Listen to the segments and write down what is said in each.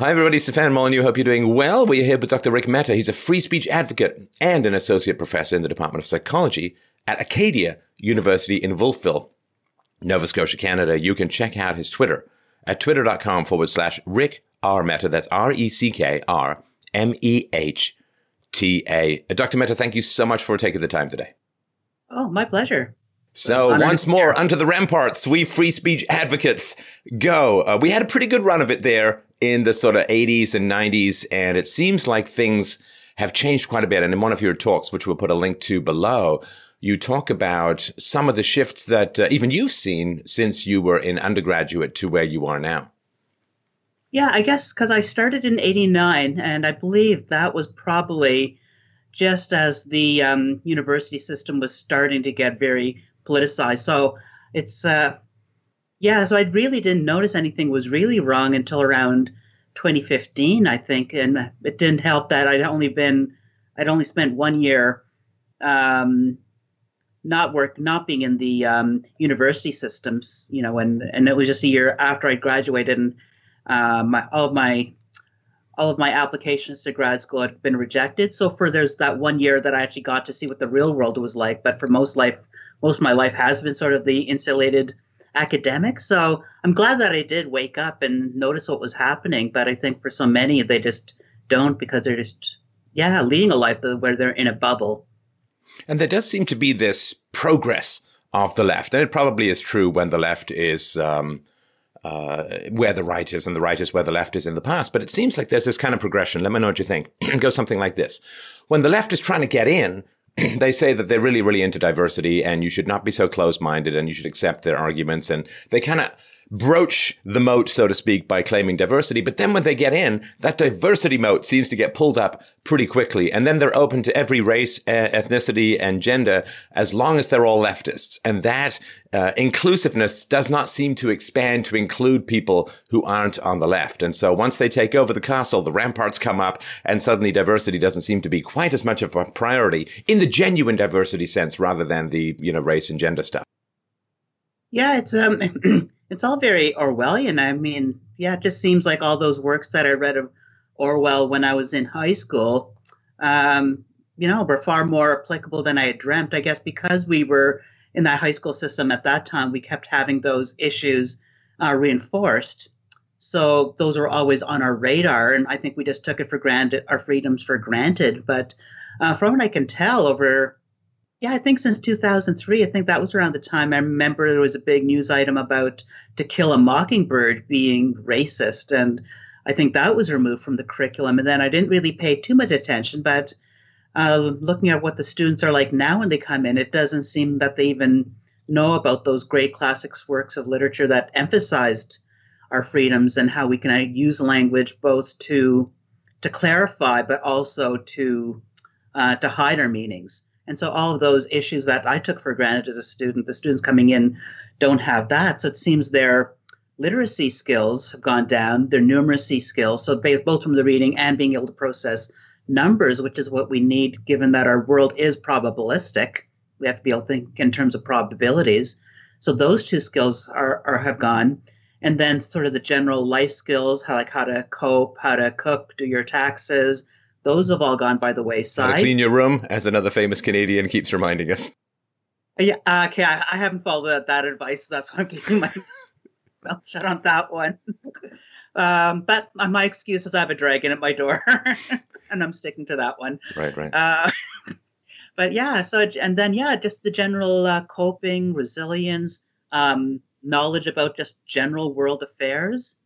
Hi, everybody. Stefan Molyneux. Hope you're doing well. We're here with Dr. Rick Mehta. He's a free speech advocate and an associate professor in the Department of Psychology at Acadia University in Wolfville, Nova Scotia, Canada. You can check out his Twitter at twitter.com forward slash Rick R. Mehta. That's R E C K R M E H T A. Dr. Mehta, thank you so much for taking the time today. Oh, my pleasure. So once more, unto the ramparts, we free speech advocates go. Uh, we had a pretty good run of it there in the sort of 80s and 90s, and it seems like things have changed quite a bit. And in one of your talks, which we'll put a link to below, you talk about some of the shifts that uh, even you've seen since you were in undergraduate to where you are now. Yeah, I guess because I started in 89, and I believe that was probably just as the um, university system was starting to get very politicized. So it's, uh, yeah, so I really didn't notice anything was really wrong until around 2015, I think. And it didn't help that I'd only been, I'd only spent one year um, not work, not being in the um, university systems, you know, and, and it was just a year after I graduated and uh, my, all of my all of my applications to grad school had been rejected. So for there's that one year that I actually got to see what the real world was like. But for most life, most of my life has been sort of the insulated academic. So I'm glad that I did wake up and notice what was happening. But I think for so many, they just don't because they're just, yeah, leading a life where they're in a bubble. And there does seem to be this progress of the left. And it probably is true when the left is, um, uh, where the right is and the right is where the left is in the past. But it seems like there's this kind of progression. Let me know what you think. it goes something like this. When the left is trying to get in, they say that they're really, really into diversity and you should not be so close minded and you should accept their arguments. And they kind of broach the moat, so to speak, by claiming diversity. But then when they get in, that diversity moat seems to get pulled up pretty quickly. And then they're open to every race, ethnicity, and gender as long as they're all leftists. And that uh, inclusiveness does not seem to expand to include people who aren't on the left. And so once they take over the castle, the ramparts come up and suddenly diversity doesn't seem to be quite as much of a priority in the genuine diversity sense rather than the, you know, race and gender stuff. Yeah, it's um it's all very Orwellian. I mean, yeah, it just seems like all those works that I read of Orwell when I was in high school, um, you know, were far more applicable than I had dreamt. I guess because we were in that high school system at that time, we kept having those issues uh, reinforced. So those were always on our radar, and I think we just took it for granted, our freedoms for granted. But uh, from what I can tell, over yeah, I think since 2003, I think that was around the time I remember there was a big news item about To Kill a Mockingbird being racist. And I think that was removed from the curriculum. And then I didn't really pay too much attention, but uh, looking at what the students are like now when they come in, it doesn't seem that they even know about those great classics works of literature that emphasized our freedoms and how we can uh, use language both to to clarify but also to uh, to hide our meanings. And so all of those issues that I took for granted as a student, the students coming in don't have that. So it seems their literacy skills have gone down, their numeracy skills, so both from the reading and being able to process numbers, which is what we need given that our world is probabilistic. We have to be able to think in terms of probabilities. So those two skills are, are have gone. And then sort of the general life skills, how like how to cope, how to cook, do your taxes, those have all gone by the wayside. Clean your room, as another famous Canadian keeps reminding us. Yeah, okay, I, I haven't followed that, that advice. So that's why I'm keeping my mouth shut on that one. um, but my excuse is I have a dragon at my door, and I'm sticking to that one. Right, right. Uh, but yeah, so and then yeah, just the general uh, coping, resilience, um, knowledge about just general world affairs.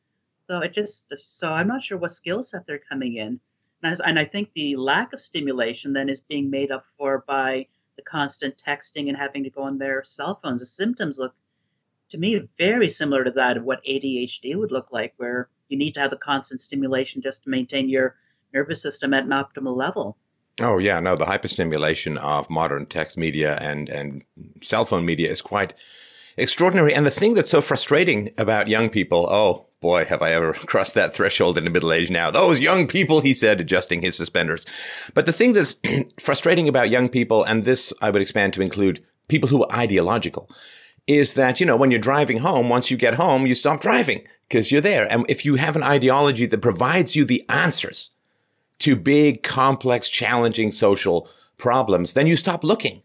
So it just so I'm not sure what skill set they're coming in. And I think the lack of stimulation then is being made up for by the constant texting and having to go on their cell phones. The symptoms look, to me, mm-hmm. very similar to that of what ADHD would look like, where you need to have the constant stimulation just to maintain your nervous system at an optimal level. Oh yeah, no, the hyperstimulation of modern text media and and cell phone media is quite extraordinary. And the thing that's so frustrating about young people, oh, boy, have I ever crossed that threshold in the middle age now. Those young people, he said, adjusting his suspenders. But the thing that's frustrating about young people, and this I would expand to include people who are ideological, is that, you know, when you're driving home, once you get home, you stop driving because you're there. And if you have an ideology that provides you the answers to big, complex, challenging social problems, then you stop looking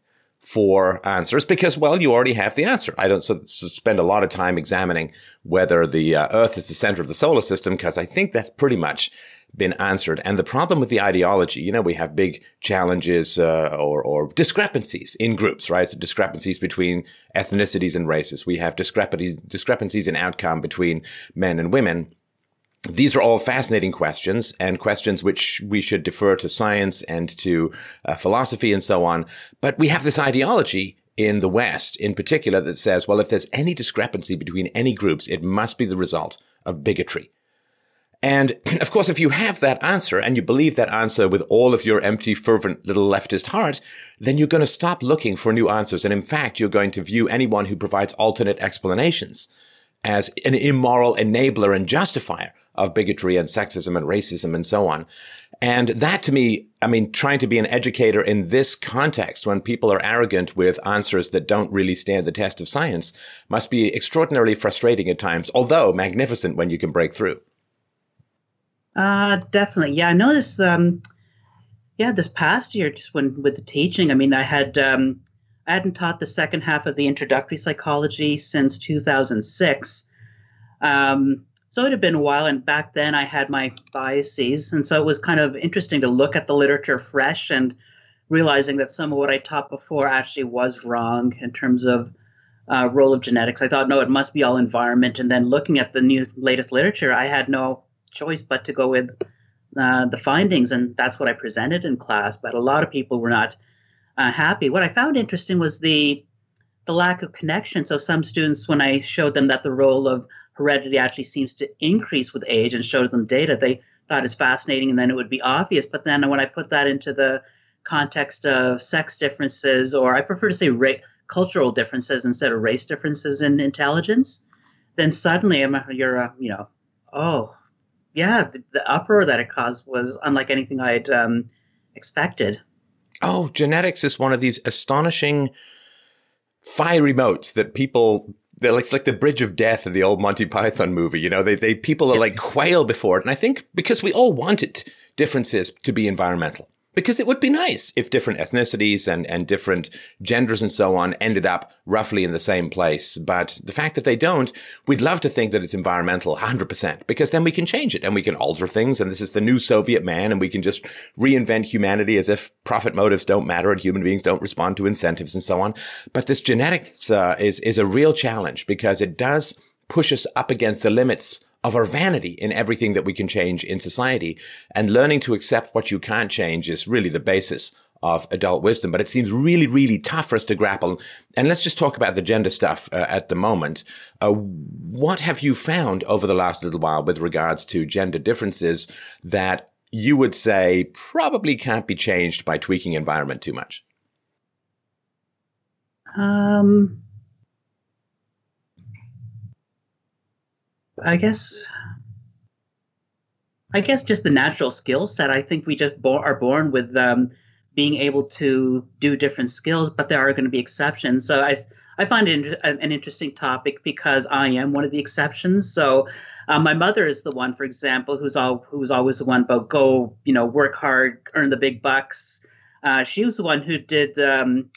for answers because, well, you already have the answer. I don't spend a lot of time examining whether the uh, Earth is the center of the solar system because I think that's pretty much been answered. And the problem with the ideology, you know, we have big challenges uh, or, or discrepancies in groups, right? So discrepancies between ethnicities and races. We have discrepancies, discrepancies in outcome between men and women these are all fascinating questions and questions which we should defer to science and to uh, philosophy and so on. But we have this ideology in the West in particular that says, well, if there's any discrepancy between any groups, it must be the result of bigotry. And of course, if you have that answer and you believe that answer with all of your empty, fervent little leftist heart, then you're going to stop looking for new answers. And in fact, you're going to view anyone who provides alternate explanations as an immoral enabler and justifier of bigotry and sexism and racism and so on. And that to me, I mean, trying to be an educator in this context when people are arrogant with answers that don't really stand the test of science must be extraordinarily frustrating at times, although magnificent when you can break through. Uh, definitely. Yeah, I noticed, um, yeah, this past year, just when with the teaching, I mean, I had, um, I hadn't taught the second half of the introductory psychology since 2006. Um, so it had been a while, and back then I had my biases, and so it was kind of interesting to look at the literature fresh and realizing that some of what I taught before actually was wrong in terms of uh, role of genetics. I thought, no, it must be all environment, and then looking at the new latest literature, I had no choice but to go with uh, the findings, and that's what I presented in class. But a lot of people were not uh, happy. What I found interesting was the the lack of connection. So some students, when I showed them that the role of heredity actually seems to increase with age and showed them data. They thought is fascinating and then it would be obvious but then when i put that into the context of sex differences or i prefer to say ra- cultural differences instead of race differences in intelligence then suddenly you're uh, you know oh yeah the, the, uproar that it caused was unlike anything i'd um, expected. Oh genetics is one of these astonishing fiery moats that people it's like the bridge of death of the old Monty Python movie. You know, they, they people are yes. like quail before it. And I think because we all wanted differences to be environmental because it would be nice if different ethnicities and, and different genders and so on ended up roughly in the same place. But the fact that they don't, we'd love to think that it's environmental 100% because then we can change it and we can alter things. And this is the new Soviet man and we can just reinvent humanity as if profit motives don't matter and human beings don't respond to incentives and so on. But this genetics uh, is, is a real challenge because it does push us up against the limits of our vanity in everything that we can change in society. And learning to accept what you can't change is really the basis of adult wisdom, but it seems really, really tough for us to grapple. And let's just talk about the gender stuff uh, at the moment. Uh, what have you found over the last little while with regards to gender differences that you would say probably can't be changed by tweaking environment too much? Um, I guess I guess just the natural skill set. I think we just bo- are born with um, being able to do different skills, but there are going to be exceptions. So I I find it an interesting topic because I am one of the exceptions. So uh, my mother is the one, for example, who's all who's always the one about go, you know, work hard, earn the big bucks. Uh, she was the one who did. Um,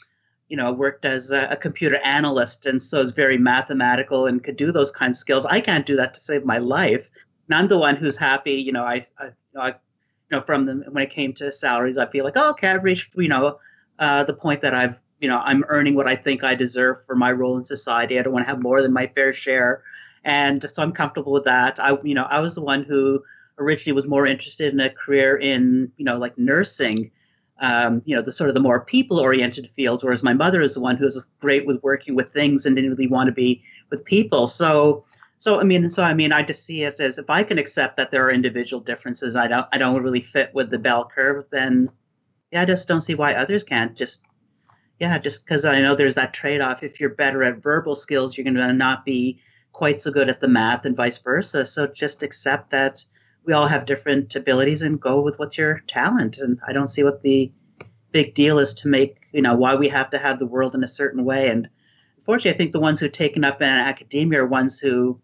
you know, worked as a, a, computer analyst and so is very mathematical and could do those kinds of skills. I can't do that to save my life. And I'm the one who's happy. You know, I, I, you know, I, you know from the, when it came to salaries, I feel like, oh, okay, I've reached, you know, uh, the point that I've, you know, I'm earning what I think I deserve for my role in society. I don't want to have more than my fair share. And so I'm comfortable with that. I, you know, I was the one who originally was more interested in a career in, you know, like nursing um, you know, the sort of the more people-oriented fields, whereas my mother is the one who's great with working with things and didn't really want to be with people. So, so I mean, so I mean, I just see it as if I can accept that there are individual differences. I don't, I don't really fit with the bell curve. Then, yeah, I just don't see why others can't. Just, yeah, just because I know there's that trade-off. If you're better at verbal skills, you're going to not be quite so good at the math, and vice versa. So just accept that we all have different abilities and go with what's your talent. And I don't see what the big deal is to make, you know, why we have to have the world in a certain way. And fortunately, I think the ones who've taken up in academia are ones who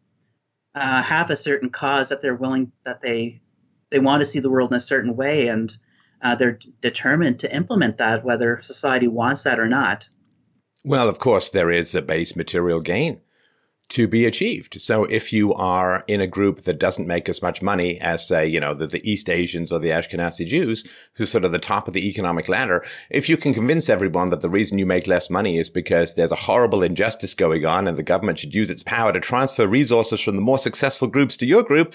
uh, have a certain cause that they're willing that they they want to see the world in a certain way, and uh, they're determined to implement that, whether society wants that or not. Well, of course, there is a base material gain to be achieved. So if you are in a group that doesn't make as much money as say, you know, the, the East Asians or the Ashkenazi Jews, who's sort of the top of the economic ladder, if you can convince everyone that the reason you make less money is because there's a horrible injustice going on and the government should use its power to transfer resources from the more successful groups to your group,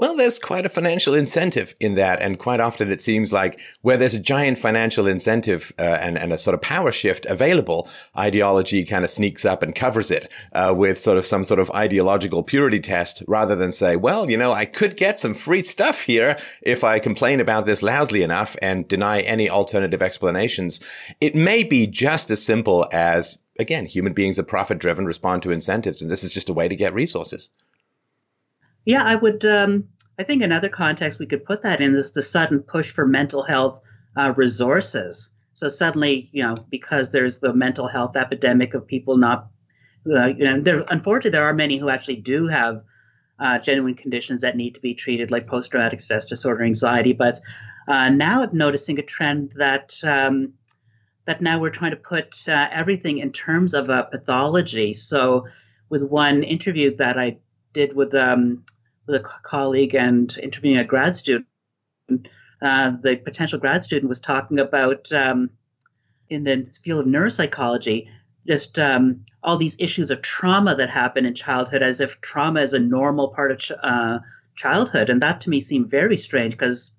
well, there's quite a financial incentive in that. And quite often it seems like where there's a giant financial incentive uh, and, and a sort of power shift available, ideology kind of sneaks up and covers it uh, with sort of some sort of ideological purity test rather than say, well, you know, I could get some free stuff here if I complain about this loudly enough and deny any alternative explanations. It may be just as simple as, again, human beings are profit driven, respond to incentives, and this is just a way to get resources. Yeah, I would. Um, I think another context we could put that in is the sudden push for mental health uh, resources. So suddenly, you know, because there's the mental health epidemic of people not, uh, you know, there unfortunately there are many who actually do have uh, genuine conditions that need to be treated, like post-traumatic stress disorder, anxiety. But uh, now I'm noticing a trend that um, that now we're trying to put uh, everything in terms of a pathology. So with one interview that I did with um, with a colleague and interviewing a grad student. Uh, the potential grad student was talking about um, in the field of neuropsychology just um, all these issues of trauma that happen in childhood as if trauma is a normal part of ch- uh, childhood and that to me seemed very strange because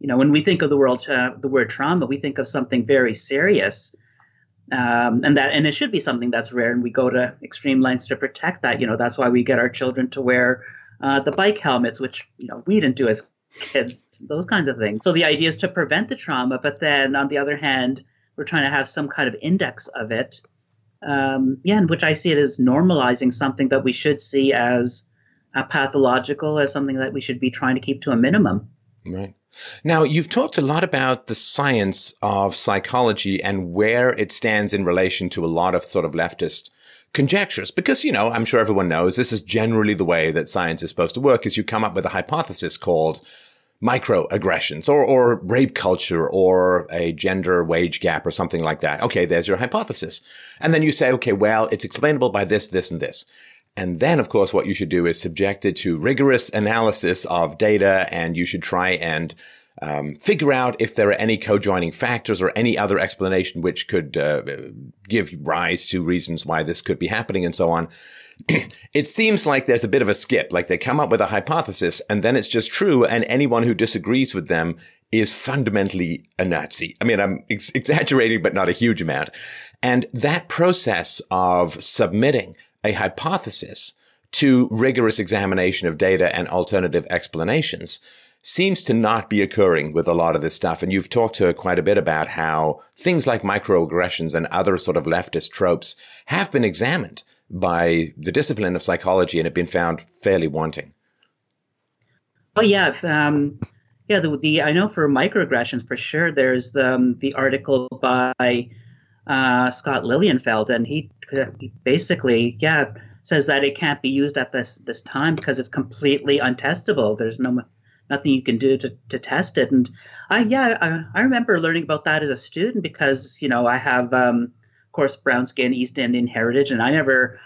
you know when we think of the world uh, the word trauma we think of something very serious um, and that and it should be something that's rare and we go to extreme lengths to protect that you know that's why we get our children to wear uh, the bike helmets which you know we didn't do as kids those kinds of things. So the idea is to prevent the trauma but then on the other hand we're trying to have some kind of index of it. Um, yeah in which i see it as normalizing something that we should see as a pathological as something that we should be trying to keep to a minimum. Right now, you've talked a lot about the science of psychology and where it stands in relation to a lot of sort of leftist conjectures because you know i'm sure everyone knows this is generally the way that science is supposed to work is you come up with a hypothesis called microaggressions or, or rape culture or a gender wage gap or something like that. Okay there's your hypothesis. And then you say okay well it's explainable by this this and this and then, of course, what you should do is subject it to rigorous analysis of data, and you should try and um, figure out if there are any co-joining factors or any other explanation which could uh, give rise to reasons why this could be happening and so on. it seems like there's a bit of a skip, like they come up with a hypothesis and then it's just true, and anyone who disagrees with them is fundamentally a Nazi. I mean, I'm ex- exaggerating, but not a huge amount. And that process of submitting a hypothesis to rigorous examination of data and alternative explanations seems to not be occurring with a lot of this stuff. And you've talked to quite a bit about how things like microaggressions and other sort of leftist tropes have been examined by the discipline of psychology and have been found fairly wanting. Oh yeah, um, yeah. The, the, I know for microaggressions for sure. There's the um, the article by uh, Scott Lilienfeld, and he, he basically, yeah, says that it can't be used at this this time because it's completely untestable. There's no nothing you can do to, to test it. And I yeah, I, I remember learning about that as a student because you know I have um, of course brown skin, East Indian heritage, and I never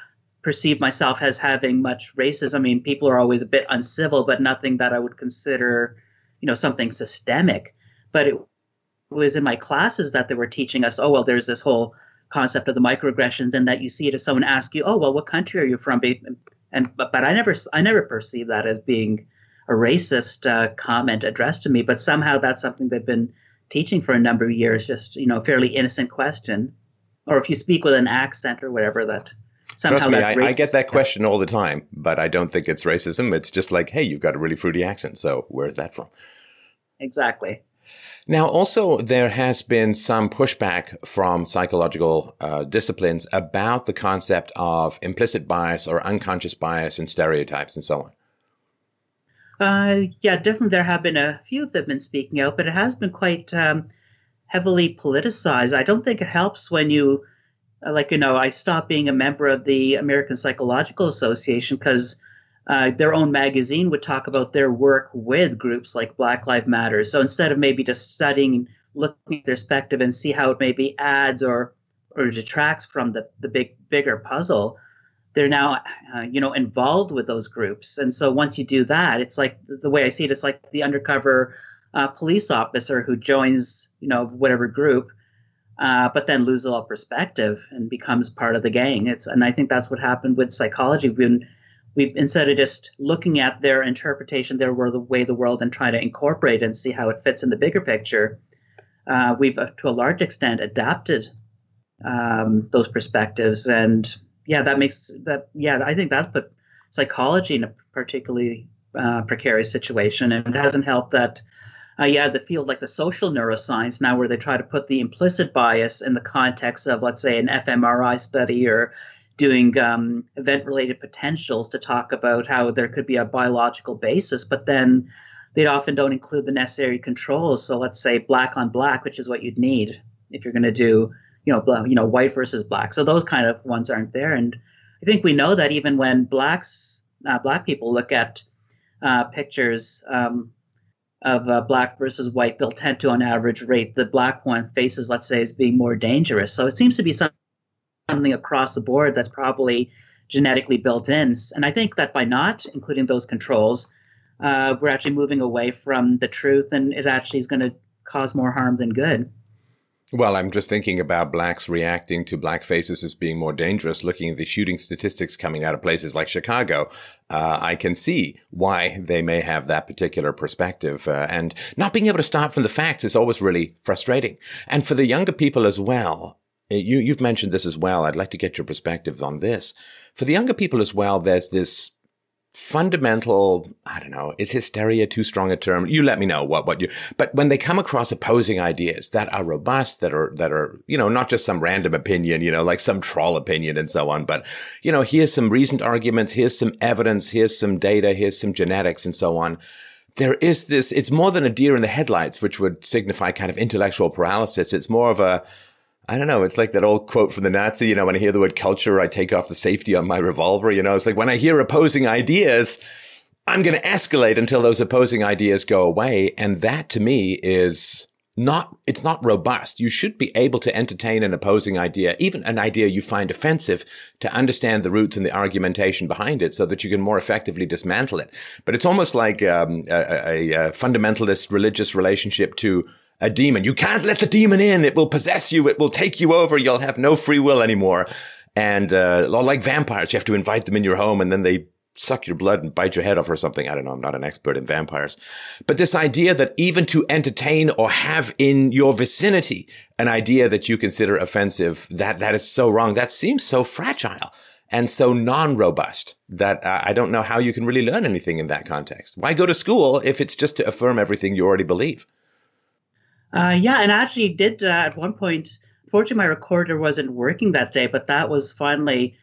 perceived myself as having much racism. I mean, people are always a bit uncivil, but nothing that I would consider, you know, something systemic. But it was in my classes that they were teaching us, oh, well, there's this whole concept of the microaggressions and that you see it if someone asks you, oh, well, what country are you from? And, but, but I never, I never perceive that as being a racist uh, comment addressed to me, but somehow that's something they've been teaching for a number of years, just, you know, a fairly innocent question. Or if you speak with an accent or whatever that somehow Trust me, I, I, get that question all the time, but I don't think it's racism. It's just like, hey, you've got a really fruity accent. So where's that from? Exactly. Now, also, there has been some pushback from psychological uh, disciplines about the concept of implicit bias or unconscious bias and stereotypes and so on. Uh, yeah, definitely. There have been a few that have been speaking out, but it has been quite um, heavily politicized. I don't think it helps when you like you know, I stopped being a member of the American Psychological Association because uh, their own magazine would talk about their work with groups like Black Lives Matter. So instead of maybe just studying, looking at their perspective and see how it maybe adds or or detracts from the the big bigger puzzle, they're now uh, you know involved with those groups. And so once you do that, it's like the way I see it, it's like the undercover uh, police officer who joins you know whatever group. Uh, but then loses all perspective and becomes part of the gang. It's and I think that's what happened with psychology. When we've instead of just looking at their interpretation, their the way the world, and trying to incorporate and see how it fits in the bigger picture, uh, we've uh, to a large extent adapted um, those perspectives, and yeah, that makes that yeah, I think that's put psychology in a particularly uh, precarious situation, and it hasn't helped that. Uh, yeah, the field like the social neuroscience now, where they try to put the implicit bias in the context of, let's say, an fMRI study or doing um, event related potentials to talk about how there could be a biological basis, but then they often don't include the necessary controls. So let's say black on black, which is what you'd need if you're going to do, you know, you know, white versus black. So those kind of ones aren't there. And I think we know that even when blacks, uh, black people look at uh, pictures um, of uh, black versus white, they'll tend to, on average, rate the black one faces, let's say, as being more dangerous. So it seems to be some something across the board that's probably genetically built in. And I think that by not including those controls, uh, we're actually moving away from the truth, and it actually is going to cause more harm than good. Well, I'm just thinking about blacks reacting to black faces as being more dangerous. Looking at the shooting statistics coming out of places like Chicago, uh, I can see why they may have that particular perspective. Uh, and not being able to start from the facts is always really frustrating. And for the younger people as well, Uh, you, you've mentioned this as well. I'd like to get your perspective on this. For the younger people as well, there's this fundamental, I don't know, is hysteria too strong a term? You let me know what, what you, but when they come across opposing ideas that are robust, that are, that are, you know, not just some random opinion, you know, like some troll opinion and so on, but, you know, here's some recent arguments, here's some evidence, here's some data, here's some genetics and so on. There is this, it's more than a deer in the headlights, which would signify kind of intellectual paralysis. It's more of a, I don't know. It's like that old quote from the Nazi, you know, when I hear the word culture, I take off the safety on my revolver. You know, it's like when I hear opposing ideas, I'm going to escalate until those opposing ideas go away. And that to me is not, it's not robust. You should be able to entertain an opposing idea, even an idea you find offensive to understand the roots and the argumentation behind it so that you can more effectively dismantle it. But it's almost like um, a, a, a fundamentalist religious relationship to a demon. You can't let the demon in. It will possess you. It will take you over. You'll have no free will anymore. And, uh, like vampires, you have to invite them in your home and then they suck your blood and bite your head off or something. I don't know. I'm not an expert in vampires. But this idea that even to entertain or have in your vicinity an idea that you consider offensive, that, that is so wrong. That seems so fragile and so non-robust that uh, I don't know how you can really learn anything in that context. Why go to school if it's just to affirm everything you already believe? Uh, yeah, and I actually did uh, at one point. Fortunately, my recorder wasn't working that day, but that was finally.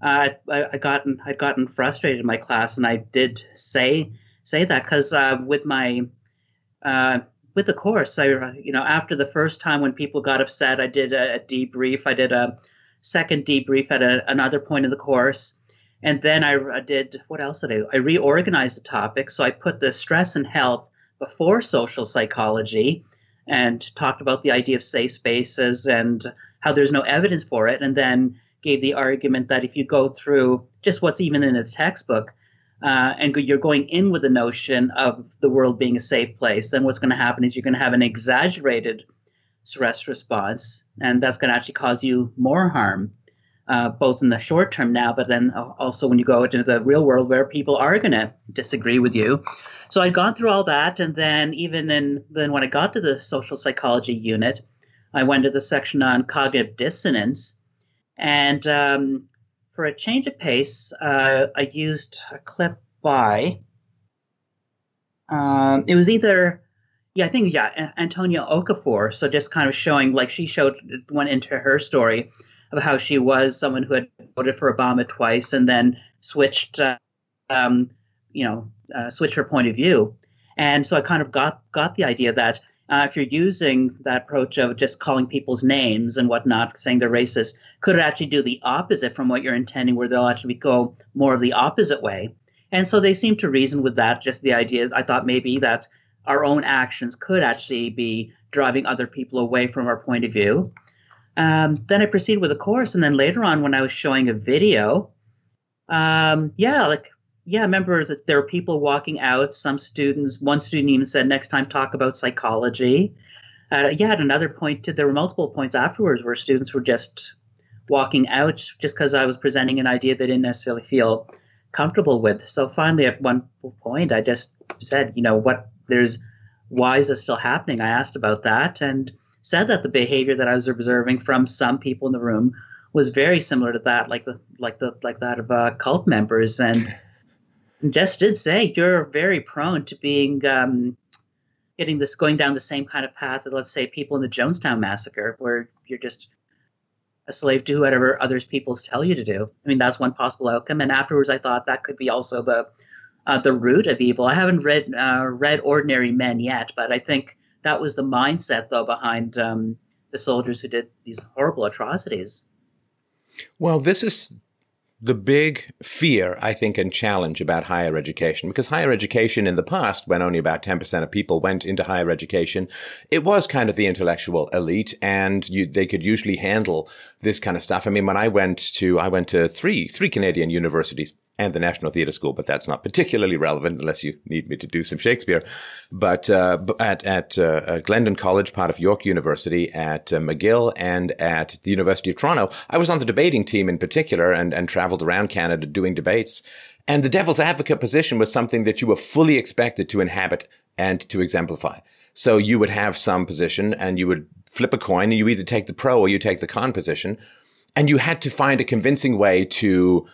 Uh, I, I gotten I gotten frustrated in my class, and I did say say that because uh, with my uh, with the course, I you know after the first time when people got upset, I did a, a debrief. I did a second debrief at a, another point in the course, and then I, I did what else did I? I reorganized the topic, so I put the stress and health before social psychology and talked about the idea of safe spaces and how there's no evidence for it, and then gave the argument that if you go through just what's even in the textbook, uh, and you're going in with the notion of the world being a safe place, then what's going to happen is you're going to have an exaggerated stress response, and that's going to actually cause you more harm, uh, both in the short term now, but then also when you go into the real world where people are going to disagree with you. So I'd gone through all that, and then even in then when I got to the social psychology unit, I went to the section on cognitive dissonance, and um, for a change of pace, uh, I used a clip by. Um, it was either, yeah, I think yeah, Antonia Okafor. So just kind of showing, like she showed, went into her story of how she was someone who had voted for Obama twice and then switched, uh, um, you know, uh, switch her point of view. And so I kind of got got the idea that uh, if you're using that approach of just calling people's names and whatnot, saying they're racist, could it actually do the opposite from what you're intending, where they'll actually go more of the opposite way? And so they seem to reason with that, just the idea. I thought maybe that our own actions could actually be driving other people away from our point of view. Um, then I proceeded with the course, and then later on, when I was showing a video, um, yeah, like yeah, I remember that there were people walking out. Some students, one student even said, "Next time, talk about psychology." Uh, yeah, at another point, there were multiple points afterwards where students were just walking out just because I was presenting an idea they didn't necessarily feel comfortable with. So finally, at one point, I just said, you know, what there's why is this still happening? I asked about that and said that the behavior that I was observing from some people in the room was very similar to that, like the like the like that of uh, cult members and. Jess did say you're very prone to being um, getting this going down the same kind of path as let's say people in the Jonestown massacre, where you're just a slave to whatever others peoples tell you to do. I mean, that's one possible outcome. And afterwards, I thought that could be also the uh, the root of evil. I haven't read uh, read Ordinary Men yet, but I think that was the mindset though behind um, the soldiers who did these horrible atrocities. Well, this is the big fear, I think, and challenge about higher education, because higher education in the past, when only about 10% of people went into higher education, it was kind of the intellectual elite and you, they could usually handle this kind of stuff. I mean, when I went to, I went to three, three Canadian universities and the National Theatre School, but that's not particularly relevant unless you need me to do some Shakespeare. But uh, at at uh, Glendon College, part of York University, at uh, McGill, and at the University of Toronto, I was on the debating team in particular, and and travelled around Canada doing debates. And the devil's advocate position was something that you were fully expected to inhabit and to exemplify. So you would have some position, and you would flip a coin, and you either take the pro or you take the con position, and you had to find a convincing way to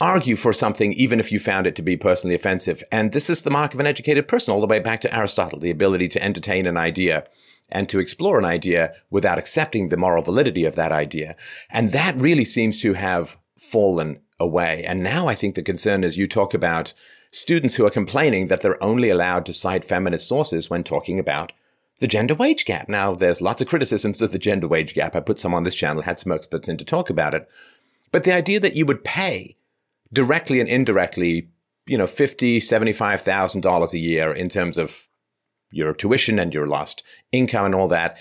argue for something even if you found it to be personally offensive. And this is the mark of an educated person all the way back to Aristotle, the ability to entertain an idea and to explore an idea without accepting the moral validity of that idea. And that really seems to have fallen away. And now I think the concern is you talk about students who are complaining that they're only allowed to cite feminist sources when talking about the gender wage gap. Now, there's lots of criticisms of the gender wage gap. I put some on this channel, had some experts in to talk about it. But the idea that you would pay directly and indirectly, you know, fifty, seventy-five thousand dollars a year in terms of your tuition and your lost income and all that.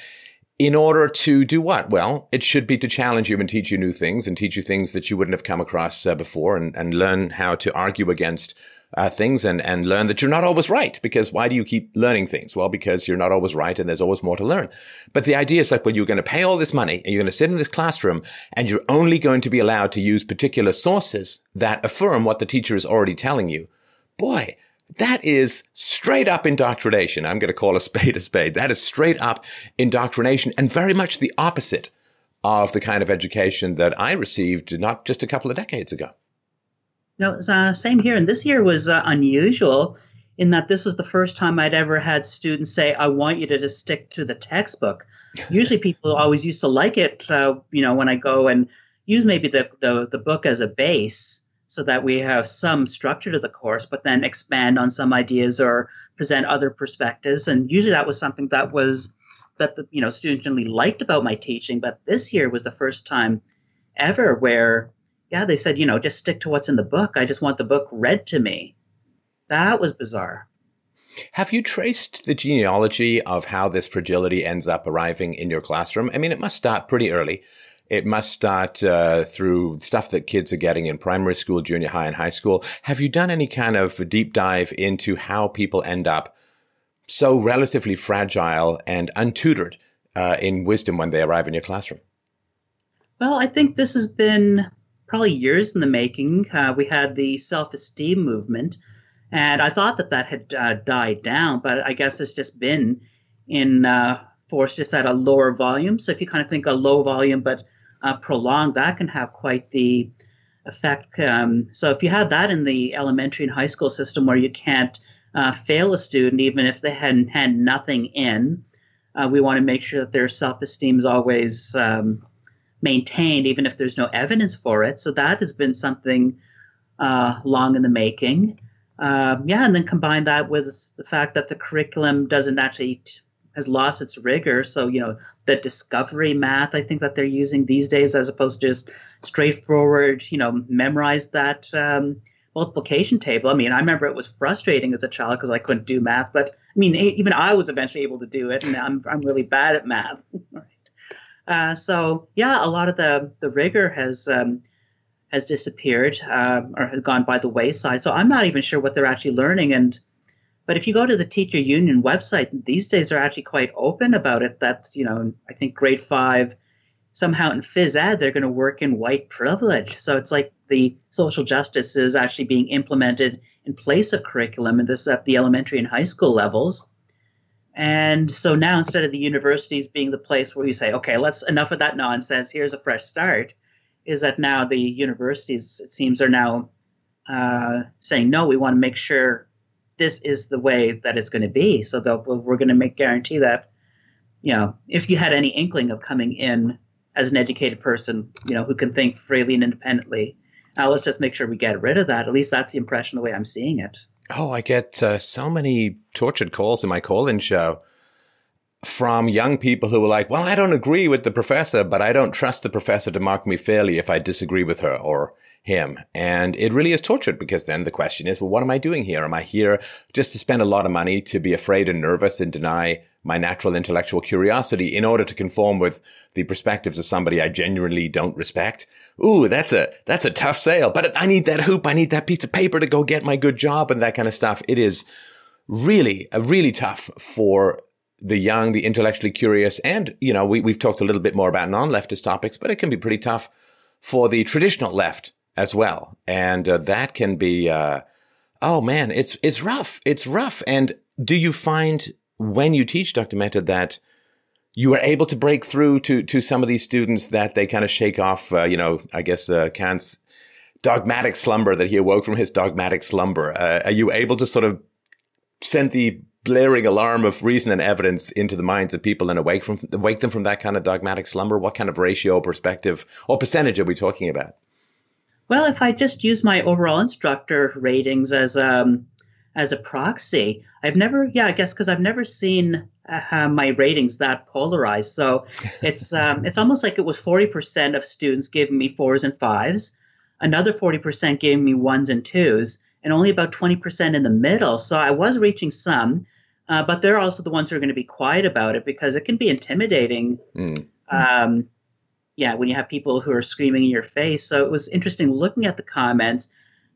In order to do what? Well, it should be to challenge you and teach you new things and teach you things that you wouldn't have come across uh, before and, and learn how to argue against uh, things and, and learn that you're not always right. Because why do you keep learning things? Well, because you're not always right and there's always more to learn. But the idea is like, well, you're going to pay all this money and you're going to sit in this classroom and you're only going to be allowed to use particular sources that affirm what the teacher is already telling you. Boy, that is straight up indoctrination. I'm going to call a spade a spade. That is straight up indoctrination and very much the opposite of the kind of education that I received not just a couple of decades ago. No, uh, same here. And this year was uh, unusual in that this was the first time I'd ever had students say, I want you to just stick to the textbook. Usually people always used to like it, uh, you know, when I go and use maybe the, the, the book as a base so that we have some structure to the course, but then expand on some ideas or present other perspectives. And usually that was something that was that the you know students generally liked about my teaching. But this year was the first time ever where yeah, they said, you know, just stick to what's in the book. I just want the book read to me. That was bizarre. Have you traced the genealogy of how this fragility ends up arriving in your classroom? I mean, it must start pretty early. It must start uh, through stuff that kids are getting in primary school, junior high, and high school. Have you done any kind of deep dive into how people end up so relatively fragile and untutored uh, in wisdom when they arrive in your classroom? Well, I think this has been probably years in the making. Uh, we had the self esteem movement, and I thought that that had uh, died down, but I guess it's just been in uh, force just at a lower volume. So if you kind of think a low volume but prolonged, that can have quite the effect. Um, so if you have that in the elementary and high school system where you can't uh, fail a student even if they hadn't had nothing in, uh, we want to make sure that their self esteem is always um, maintained, even if there's no evidence for it. So that has been something uh, long in the making. um, yeah, and then combine that with the fact that the curriculum doesn't actually has lost its rigor. So you know the discovery math I think that they're using these days, as opposed to just straightforward, you know, memorize that um, multiplication table. I mean, I remember it was frustrating as a child because I couldn't do math, but I mean, even I was eventually able to do it, and I'm I'm really bad at math. Uh, so yeah, a lot of the the rigor has um, has disappeared um, or has gone by the wayside. So I'm not even sure what they're actually learning. And but if you go to the teacher union website, these days they're actually quite open about it. That you know, I think grade five somehow in phys ed they're going to work in white privilege. So it's like the social justice is actually being implemented in place of curriculum, and this at the elementary and high school levels. And so now instead of the universities being the place where you say, okay, let's enough of that nonsense, here's a fresh start, is that now the universities, it seems, are now uh, saying, no, we want to make sure this is the way that it's going to be. So we're going to make guarantee that, you know, if you had any inkling of coming in as an educated person, you know, who can think freely and independently, now let's just make sure we get rid of that. At least that's the impression, the way I'm seeing it. Oh, I get uh, so many tortured calls in my call-in show from young people who were like, well, I don't agree with the professor, but I don't trust the professor to mark me fairly if I disagree with her or him. And it really is tortured because then the question is, well, what am I doing here? Am I here just to spend a lot of money to be afraid and nervous and deny my natural intellectual curiosity in order to conform with the perspectives of somebody I genuinely don't respect? Ooh, that's a, that's a tough sale, but I need that hoop. I need that piece of paper to go get my good job and that kind of stuff. It is really, really tough for the young, the intellectually curious, and, you know, we, we've talked a little bit more about non-leftist topics, but it can be pretty tough for the traditional left as well. And uh, that can be, uh, oh man, it's, it's rough. It's rough. And do you find when you teach, Dr. Mehta, that you are able to break through to, to some of these students that they kind of shake off, uh, you know, I guess, uh, Kant's dogmatic slumber that he awoke from his dogmatic slumber. Uh, are you able to sort of send the blaring alarm of reason and evidence into the minds of people and awake from wake them from that kind of dogmatic slumber? What kind of ratio, perspective, or percentage are we talking about? Well, if I just use my overall instructor ratings as um, as a proxy, I've never, yeah, I guess because I've never seen uh, my ratings that polarized. So it's um, it's almost like it was forty percent of students giving me fours and fives, another forty percent gave me ones and twos, and only about 20% in the middle. So I was reaching some, uh, but they're also the ones who are going to be quiet about it because it can be intimidating. Mm. Um, yeah, when you have people who are screaming in your face. So it was interesting looking at the comments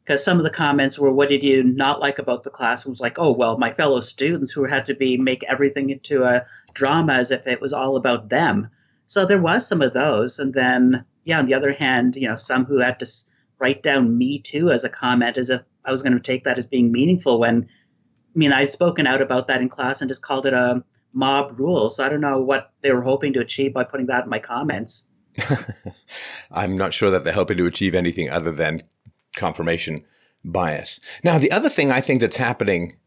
because some of the comments were, "What did you not like about the class?" It was like, "Oh, well, my fellow students who had to be make everything into a drama as if it was all about them." So there was some of those, and then yeah, on the other hand, you know, some who had to write down "me too" as a comment as if I was going to take that as being meaningful when, I mean, I'd spoken out about that in class and just called it a mob rule. So I don't know what they were hoping to achieve by putting that in my comments. I'm not sure that they're hoping to achieve anything other than confirmation bias. Now, the other thing I think that's happening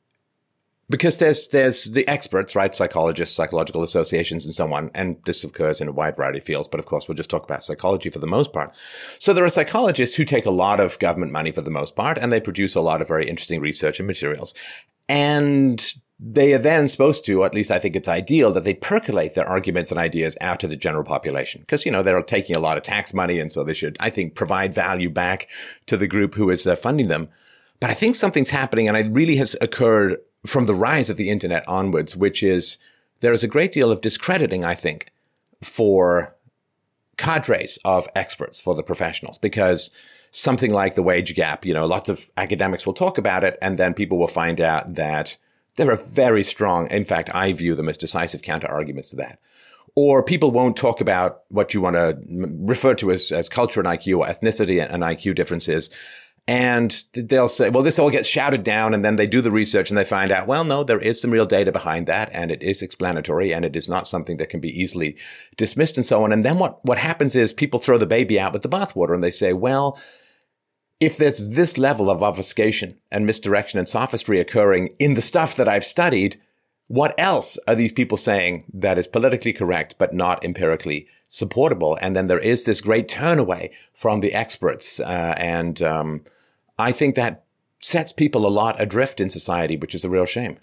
because there's there's the experts, right? Psychologists, psychological associations, and so on. And this occurs in a wide variety of fields, but of course, we'll just talk about psychology for the most part. So there are psychologists who take a lot of government money for the most part, and they produce a lot of very interesting research and materials. And they are then supposed to, at least I think it's ideal, that they percolate their arguments and ideas out to the general population. Because, you know, they're taking a lot of tax money, and so they should, I think, provide value back to the group who is uh, funding them. But I think something's happening, and it really has occurred from the rise of the internet onwards, which is there is a great deal of discrediting, I think, for cadres of experts, for the professionals, because something like the wage gap, you know, lots of academics will talk about it, and then people will find out that there are very strong, in fact, I view them as decisive counter arguments to that. Or people won't talk about what you want to refer to as, as culture and IQ or ethnicity and IQ differences and they'll say, well, this all gets shouted down. And then they do the research and they find out, well, no, there is some real data behind that. And it is explanatory and it is not something that can be easily dismissed and so on. And then what, what happens is people throw the baby out with the bathwater and they say, well, if there's this level of obfuscation and misdirection and sophistry occurring in the stuff that I've studied, what else are these people saying that is politically correct but not empirically supportable? And then there is this great turn away from the experts, uh, and um, I think that sets people a lot adrift in society, which is a real shame.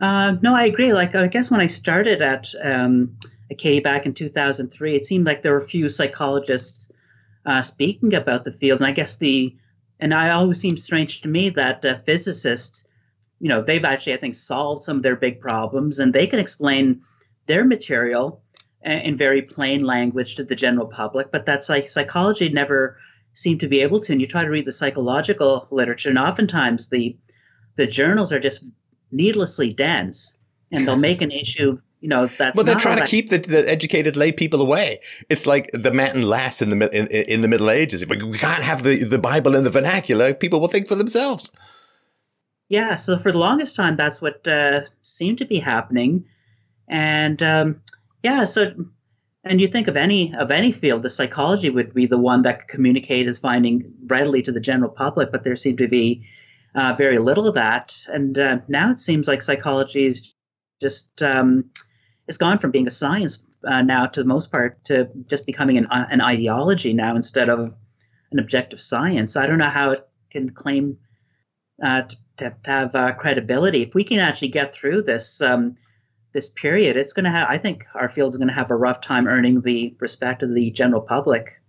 Uh, no, I agree. Like, I guess when I started at um, Acadia back in 2003, it seemed like there were a few psychologists uh, speaking about the field. And I guess the, and it always seems strange to me that uh, physicists, you know, they've actually, I think, solved some of their big problems and they can explain their material in very plain language to the general public, but that psych- psychology never seemed to be able to. And you try to read the psychological literature, and oftentimes the the journals are just needlessly dense, and they'll make an issue. You know, that's well, they're trying to keep the, the, educated lay people away. It's like the Manton Lass in the in, in the Middle Ages. We can't have the, the Bible in the vernacular. People will think for themselves. Yeah, so for the longest time, that's what uh, seemed to be happening, and um, yeah, so and you think of any of any field, the psychology would be the one that could communicate as finding readily to the general public, but there seemed to be uh, very little of that. And uh, now it seems like psychology is just um, it's gone from being a science uh, now to the most part to just becoming an, an ideology now instead of an objective science. I don't know how it can claim uh, to, to, have uh, credibility if we can actually get through this. Um, this period, it's going to have, I think our field is going to have a rough time earning the respect of the general public.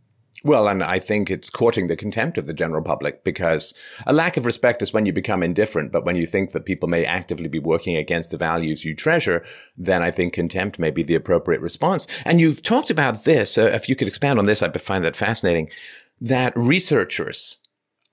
Well, and I think it's courting the contempt of the general public because a lack of respect is when you become indifferent. But when you think that people may actively be working against the values you treasure, then I think contempt may be the appropriate response. And you've talked about this. Uh, if you could expand on this, I find that fascinating that researchers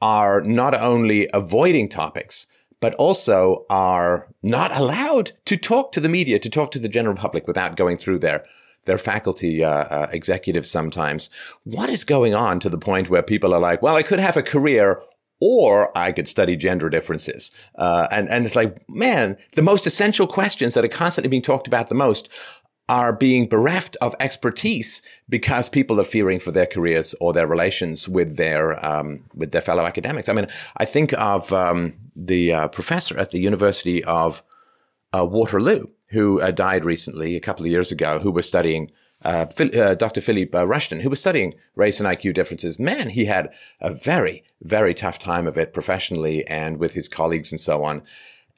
are not only avoiding topics, but also are not allowed to talk to the media, to talk to the general public without going through their their faculty uh, uh, executives sometimes. What is going on to the point where people are like, well, I could have a career or I could study gender differences. Uh, and, and it's like, man, the most essential questions that are constantly being talked about the most are being bereft of expertise because people are fearing for their careers or their relations with their um, with their fellow academics. I mean, I think of um, the uh, professor at the University of uh, Waterloo who uh, died recently, a couple of years ago, who was studying. Uh, uh, Dr. Philippe uh, Rushton, who was studying race and IQ differences, man, he had a very, very tough time of it professionally and with his colleagues and so on.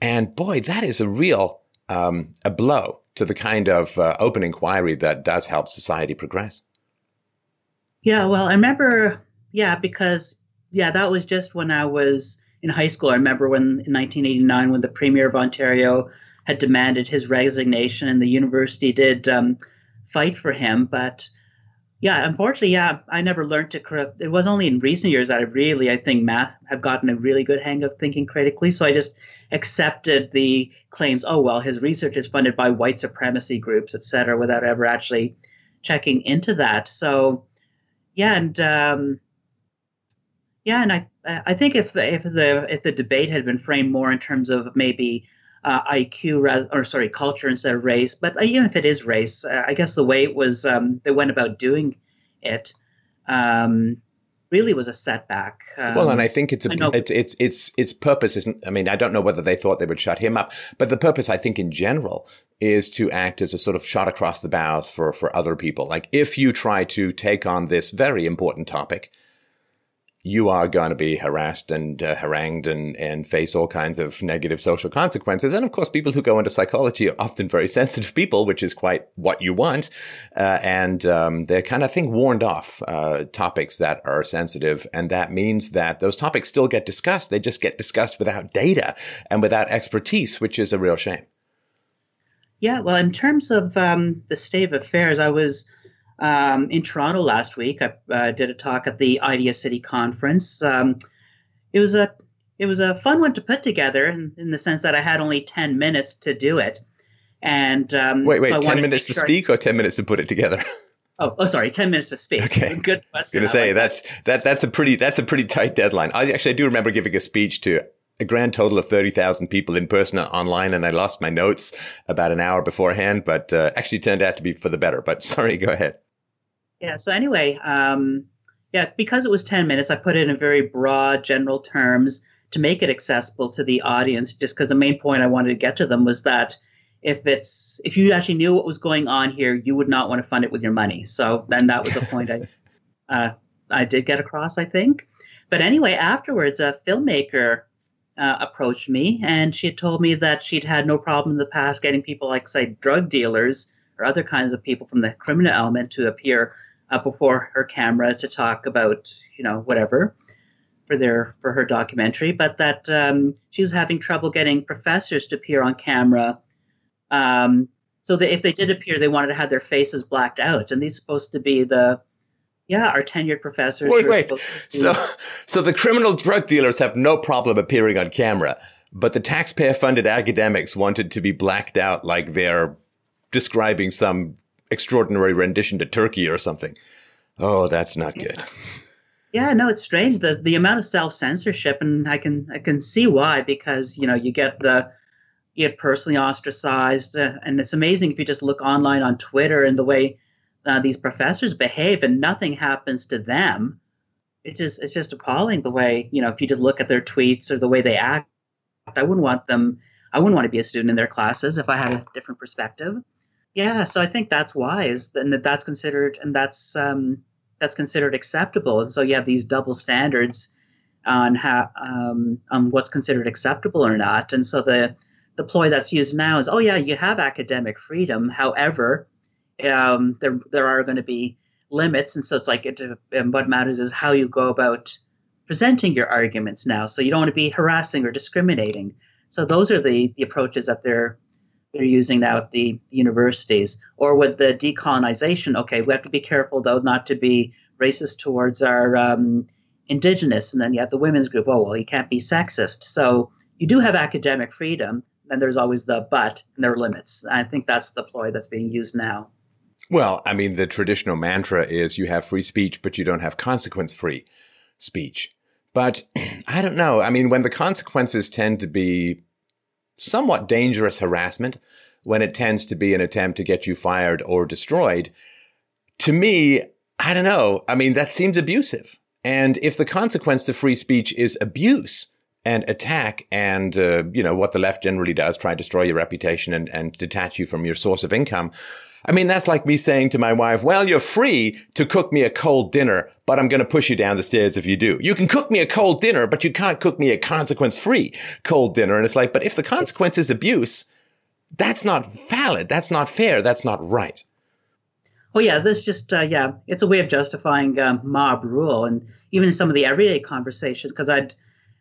And boy, that is a real um, a blow to the kind of uh, open inquiry that does help society progress. Yeah, well, I remember, yeah, because, yeah, that was just when I was in high school. I remember when in 1989, when the Premier of Ontario had demanded his resignation and the university did um, fight for him. But yeah, unfortunately, yeah, I never learned to correct. It was only in recent years that I really, I think, math have gotten a really good hang of thinking critically. So I just accepted the claims. Oh well, his research is funded by white supremacy groups, et cetera, without ever actually checking into that. So yeah, and um, yeah, and I I think if if the if the debate had been framed more in terms of maybe uh, IQ rather, or sorry, culture instead of race. But uh, even if it is race, uh, I guess the way it was um, they went about doing it um, really was a setback. Um, well, and I think it's a, it's it's its its purpose isn't. I mean, I don't know whether they thought they would shut him up, but the purpose, I think, in general, is to act as a sort of shot across the bows for for other people. Like if you try to take on this very important topic you are going to be harassed and uh, harangued and, and face all kinds of negative social consequences. And of course, people who go into psychology are often very sensitive people, which is quite what you want. Uh, and um, they're kind of think warned off uh, topics that are sensitive. And that means that those topics still get discussed. They just get discussed without data and without expertise, which is a real shame. Yeah, well, in terms of um, the state of affairs, I was um, in Toronto last week. I uh, did a talk at the Idea City conference. Um, it was a it was a fun one to put together in, in, the sense that I had only ten minutes to do it. And um, wait, wait, so ten minutes to, sure speak or ten minutes to put it together? Oh, oh, sorry, ten minutes to speak. Okay, good question. Going to say like that's that. that. That's a pretty that's a pretty tight deadline. I actually I do remember giving a speech to a grand total of 30,000 people in person online and I lost my notes about an hour beforehand, but uh, actually turned out to be for the better. But sorry, go ahead. Yeah. So anyway, um, yeah, because it was 10 minutes, I put it in very broad, general terms to make it accessible to the audience. Just because the main point I wanted to get to them was that if it's if you actually knew what was going on here, you would not want to fund it with your money. So then that was a point I uh, I did get across, I think. but anyway, afterwards, a filmmaker uh, approached me and she had told me that she'd had no problem in the past getting people like, say, drug dealers or other kinds of people from the criminal element to appear uh, before her camera to talk about, you know, whatever for their for her documentary, but that um, she was having trouble getting professors to appear on camera. Um, so that if they did appear, they wanted to have their faces blacked out, and these supposed to be the yeah, our tenured professors. Wait, wait. So, so the criminal drug dealers have no problem appearing on camera, but the taxpayer-funded academics wanted to be blacked out, like they're describing some extraordinary rendition to Turkey or something. Oh, that's not good. Yeah, no, it's strange the the amount of self censorship, and I can I can see why because you know you get the you get personally ostracized, uh, and it's amazing if you just look online on Twitter and the way uh, these professors behave and nothing happens to them. It's just it's just appalling the way you know if you just look at their tweets or the way they act. I wouldn't want them. I wouldn't want to be a student in their classes if I had a different perspective. Yeah, so I think that's is and that that's considered and that's um, that's considered acceptable. And so you have these double standards on how um, on what's considered acceptable or not. And so the the ploy that's used now is, oh yeah, you have academic freedom. However, um, there there are going to be limits, and so it's like it, what matters is how you go about presenting your arguments now. So you don't want to be harassing or discriminating. So those are the the approaches that they're they're using now at the universities. Or with the decolonization, okay, we have to be careful though not to be racist towards our um, indigenous. And then you have the women's group. Oh well, you can't be sexist. So you do have academic freedom. Then there's always the but, and there are limits. I think that's the ploy that's being used now. Well, I mean, the traditional mantra is you have free speech, but you don't have consequence free speech. But I don't know. I mean, when the consequences tend to be somewhat dangerous harassment, when it tends to be an attempt to get you fired or destroyed, to me, I don't know. I mean, that seems abusive. And if the consequence to free speech is abuse and attack and, uh, you know, what the left generally does, try to destroy your reputation and, and detach you from your source of income, I mean, that's like me saying to my wife, well, you're free to cook me a cold dinner, but I'm going to push you down the stairs if you do. You can cook me a cold dinner, but you can't cook me a consequence free cold dinner. And it's like, but if the consequence is abuse, that's not valid. That's not fair. That's not right. Oh yeah, this just uh, yeah, it's a way of justifying um, mob rule, and even some of the everyday conversations. Because I'd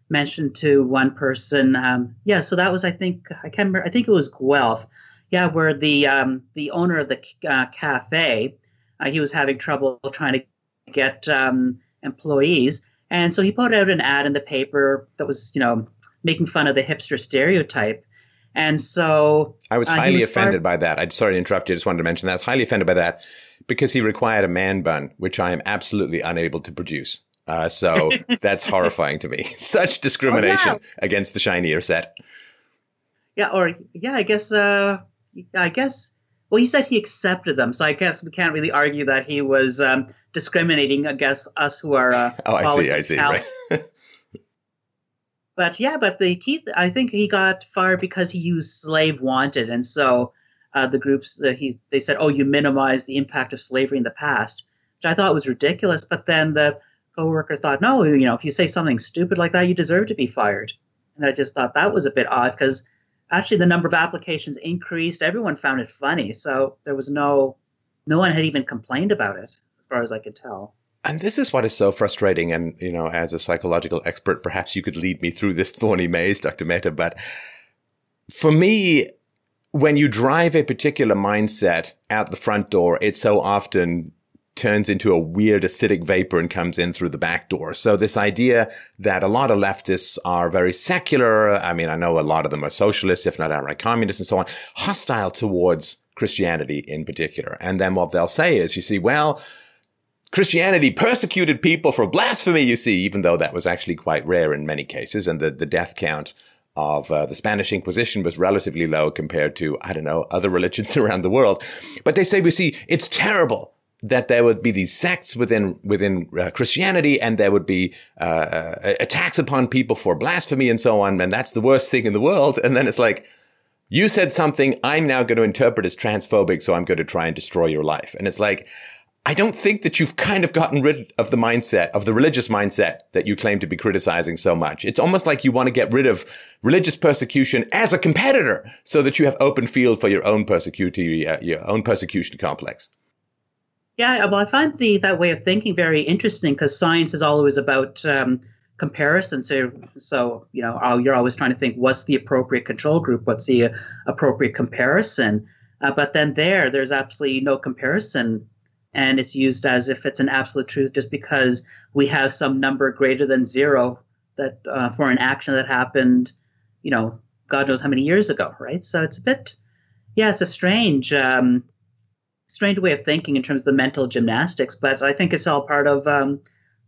mentioned to one person, um, yeah, so that was I think I can't remember. I think it was Guelph yeah, where the um, the owner of the uh, cafe, uh, he was having trouble trying to get um, employees, and so he put out an ad in the paper that was, you know, making fun of the hipster stereotype. And so I was uh, highly was offended far- by that. I'm sorry to interrupt you. I just wanted to mention that I was highly offended by that because he required a man bun, which I am absolutely unable to produce. Uh, so that's horrifying to me. Such discrimination oh, yeah. against the shinier set. Yeah, or yeah, I guess uh, I guess. Well, he said he accepted them, so I guess we can't really argue that he was um, discriminating against us who are. Uh, oh, I see. I see. Right. but yeah, but the key, I think he got fired because he used "slave wanted," and so uh, the groups uh, he they said, "Oh, you minimize the impact of slavery in the past," which I thought was ridiculous. But then the coworker thought, "No, you know, if you say something stupid like that, you deserve to be fired." And I just thought that was a bit odd because actually the number of applications increased. Everyone found it funny, so there was no no one had even complained about it, as far as I could tell. And this is what is so frustrating. And you know, as a psychological expert, perhaps you could lead me through this thorny maze, Dr. Mehta. But for me, when you drive a particular mindset out the front door, it so often turns into a weird acidic vapor and comes in through the back door. So this idea that a lot of leftists are very secular. I mean, I know a lot of them are socialists, if not outright communists and so on, hostile towards Christianity in particular. And then what they'll say is, you see, well, Christianity persecuted people for blasphemy, you see, even though that was actually quite rare in many cases. And the, the death count of uh, the Spanish Inquisition was relatively low compared to, I don't know, other religions around the world. But they say, we see, it's terrible that there would be these sects within within uh, Christianity, and there would be uh, uh, attacks upon people for blasphemy and so on, and that's the worst thing in the world. And then it's like, you said something I'm now going to interpret as transphobic, so I'm going to try and destroy your life. And it's like, I don't think that you've kind of gotten rid of the mindset, of the religious mindset that you claim to be criticizing so much. It's almost like you want to get rid of religious persecution as a competitor so that you have open field for your own persecution, uh, your own persecution complex. Yeah, well, I find the that way of thinking very interesting because science is always about um, comparison. So, so you know, you're always trying to think what's the appropriate control group, what's the uh, appropriate comparison. Uh, but then there, there's absolutely no comparison and it's used as if it's an absolute truth just because we have some number greater than zero that uh, for an action that happened, you know, God knows how many years ago, right? So it's a bit, yeah, it's a strange, um, strange way of thinking in terms of the mental gymnastics, but I think it's all part of um,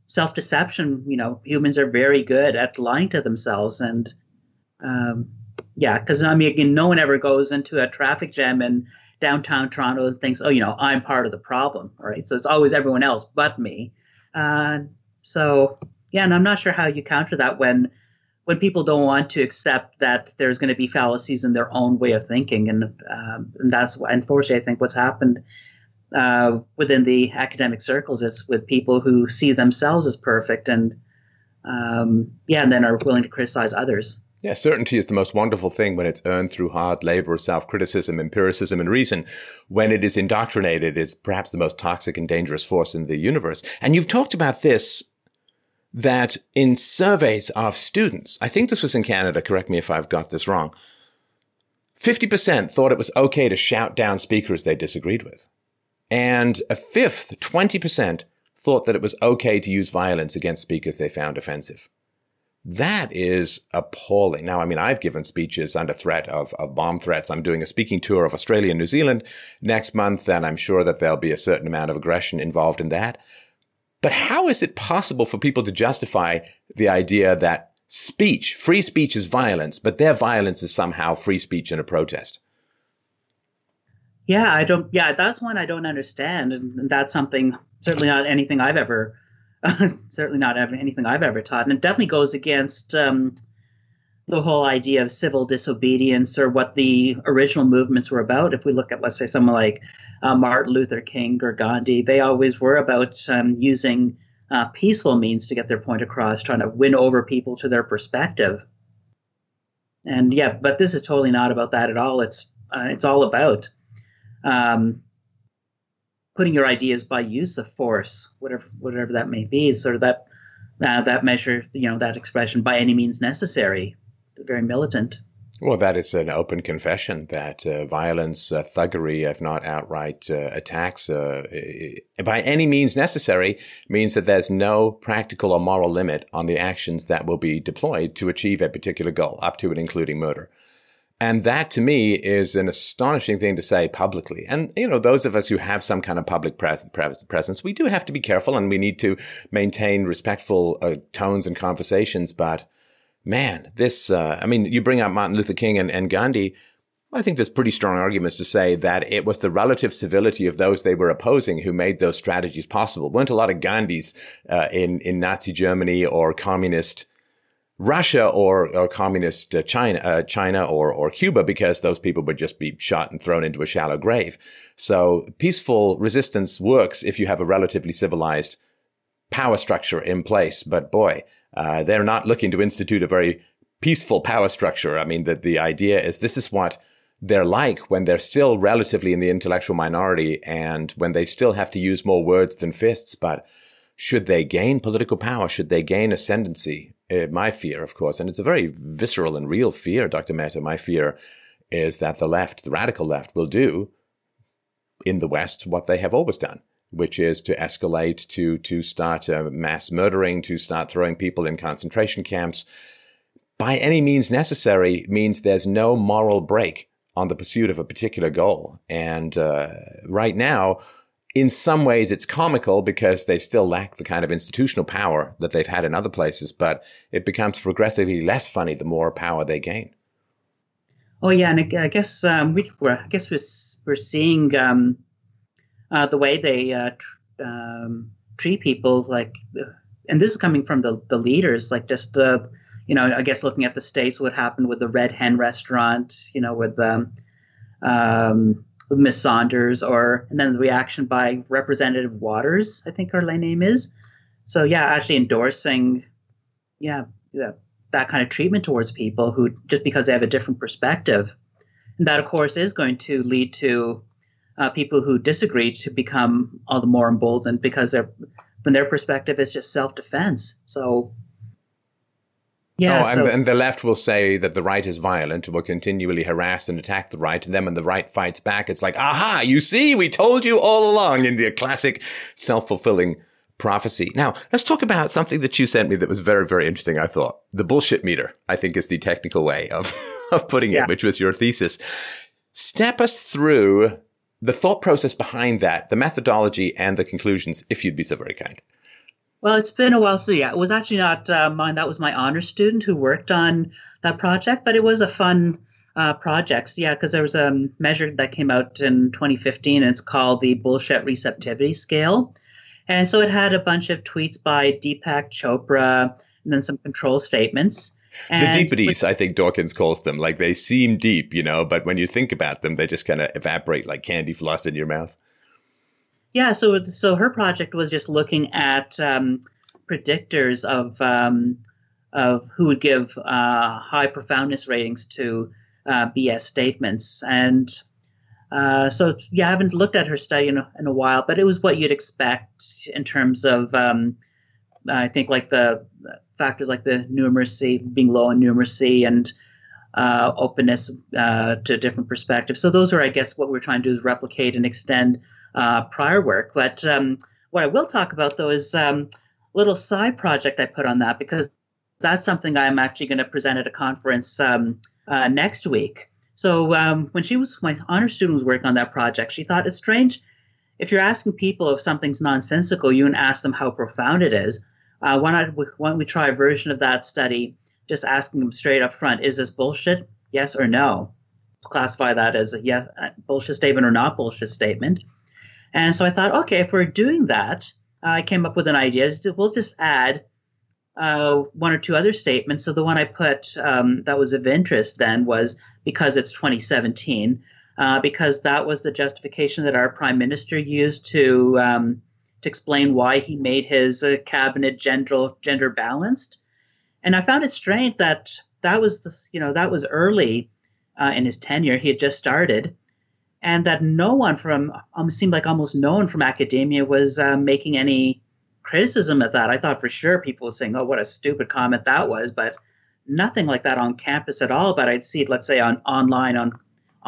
self-deception. You know, humans are very good at lying to themselves, and um, yeah, because I mean, again, no one ever goes into a traffic jam in downtown Toronto and thinks, oh, you know, I'm part of the problem, right? So it's always everyone else but me. Uh, so yeah, and I'm not sure how you counter that when when people don't want to accept that there's going to be fallacies in their own way of thinking, and, um, and that's unfortunately I think what's happened uh, within the academic circles. It's with people who see themselves as perfect and um, yeah, and then are willing to criticize others. Yeah, certainty is the most wonderful thing when it's earned through hard labor, self-criticism, empiricism, and reason. When it is indoctrinated, it's perhaps the most toxic and dangerous force in the universe. And you've talked about this, that in surveys of students, I think this was in Canada, correct me if I've got this wrong, 50% thought it was okay to shout down speakers they disagreed with. And a fifth, 20%, thought that it was okay to use violence against speakers they found offensive. That is appalling. Now, I mean, I've given speeches under threat of, of bomb threats. I'm doing a speaking tour of Australia and New Zealand next month, and I'm sure that there'll be a certain amount of aggression involved in that. But how is it possible for people to justify the idea that speech, free speech is violence, but their violence is somehow free speech in a protest? Yeah, I don't, yeah, that's one I don't understand. And that's something, certainly not anything I've ever certainly not anything I've ever taught, and it definitely goes against um, the whole idea of civil disobedience or what the original movements were about. If we look at, let's say, someone like uh, Martin Luther King or Gandhi, they always were about um, using uh, peaceful means to get their point across, trying to win over people to their perspective. And yeah, but this is totally not about that at all. It's uh, it's all about um, putting your ideas by use of force, whatever whatever that may be, sort of that uh, that measure, you know, that expression by any means necessary, very militant. Well, that is an open confession that uh, violence, uh, thuggery, if not outright uh, attacks, uh, by any means necessary, means that there's no practical or moral limit on the actions that will be deployed to achieve a particular goal, up to and including murder. And that to me is an astonishing thing to say publicly. And, you know, those of us who have some kind of public pres- presence, we do have to be careful and we need to maintain respectful uh, tones and conversations. But man, this, uh, I mean, you bring up Martin Luther King and, and Gandhi. I think there's pretty strong arguments to say that it was the relative civility of those they were opposing who made those strategies possible. Weren't a lot of Gandhis uh, in in Nazi Germany or communist Russia or, or communist uh, China, uh, China or, or Cuba because those people would just be shot and thrown into a shallow grave. So peaceful resistance works if you have a relatively civilized power structure in place. But boy, uh, they're not looking to institute a very peaceful power structure. I mean, the, the idea is this is what they're like when they're still relatively in the intellectual minority and when they still have to use more words than fists. But should they gain political power? Should they gain ascendancy? uh, my fear, of course, and it's a very visceral and real fear, Dr. Mehta. My fear is that the left, the radical left, will do in the West what they have always done, which is to escalate, to to start uh, mass murdering, to start throwing people in concentration camps. By any means necessary means there's no moral break on the pursuit of a particular goal. And uh, right now, in some ways it's comical because they still lack the kind of institutional power that they've had in other places, but it becomes progressively less funny the more power they gain. Oh yeah, and I guess um, we I guess we're we're seeing um, uh, the way they uh, tr- um, treat people like, uh, and this is coming from the the leaders, like just uh, you know, I guess looking at the states, what happened with the Red Hen restaurant, you know, with um, um Miss Sanders, or and then the reaction by Representative Waters, I think her name is. So yeah, actually endorsing, yeah, yeah, that kind of treatment towards people who just because they have a different perspective, and that of course is going to lead to uh, people who disagree to become all the more emboldened because they're from their perspective it's just self defense. So yeah, oh, and, so, and, the left will say that the right is violent, will continually harass and attack the right, and then when the right fights back, it's like, aha, you see, we told you all along in the classic self fulfilling prophecy. Now, let's talk about something that you sent me that was very, very interesting, I thought. The bullshit meter, I think is the technical way of, of putting it, yeah. which was your thesis. Step us through the thought process behind that, the methodology and the conclusions, if you'd be so very kind. Well, it's been a while. So yeah, it was actually not uh, mine. That was my honor student who worked on that project, but it was a fun uh, project. So, yeah, because there was a measure that came out in 2015, and it's called the Bullshit Receptivity Scale. And so it had a bunch of tweets by Deepak Chopra and then some control statements. And the deepities, I think Dawkins calls them. Like they seem deep, you know, but when you think about them, they just kind of evaporate like candy floss in your mouth. Yeah, so so her project was just looking at um, predictors of um, of who would give uh, high profoundness ratings to uh, BS statements, and uh, so yeah, I haven't looked at her study in a, in a, while, but it was what you'd expect in terms of um, I think like the factors like the numeracy being low in numeracy and uh, openness uh, to different perspectives. So those are, I guess, what we're trying to do is replicate and extend uh, prior work. But um, what I will talk about though is um, a little side project I put on that because that's something I'm actually going to present at a conference um, uh, next week. So um, when she was my honor student was working on that project, she thought it's strange if you're asking people if something's nonsensical, you and ask them how profound it is. Uh, why not? Why don't we try a version of that study, just asking them straight up front: Is this bullshit? Yes or no? Classify that as a yes a bullshit statement or not bullshit statement. And so I thought, okay, if we're doing that, I came up with an idea. We'll just add uh, one or two other statements. So the one I put um, that was of interest then was because it's 2017, uh, because that was the justification that our prime minister used to um, to explain why he made his uh, cabinet gender gender balanced. And I found it strange that that was the, you know that was early uh, in his tenure. He had just started, and that no one from um, seemed like almost no one from academia was uh, making any criticism of that. I thought for sure people were saying, "Oh, what a stupid comment that was," but nothing like that on campus at all. But I'd see it, let's say, on online on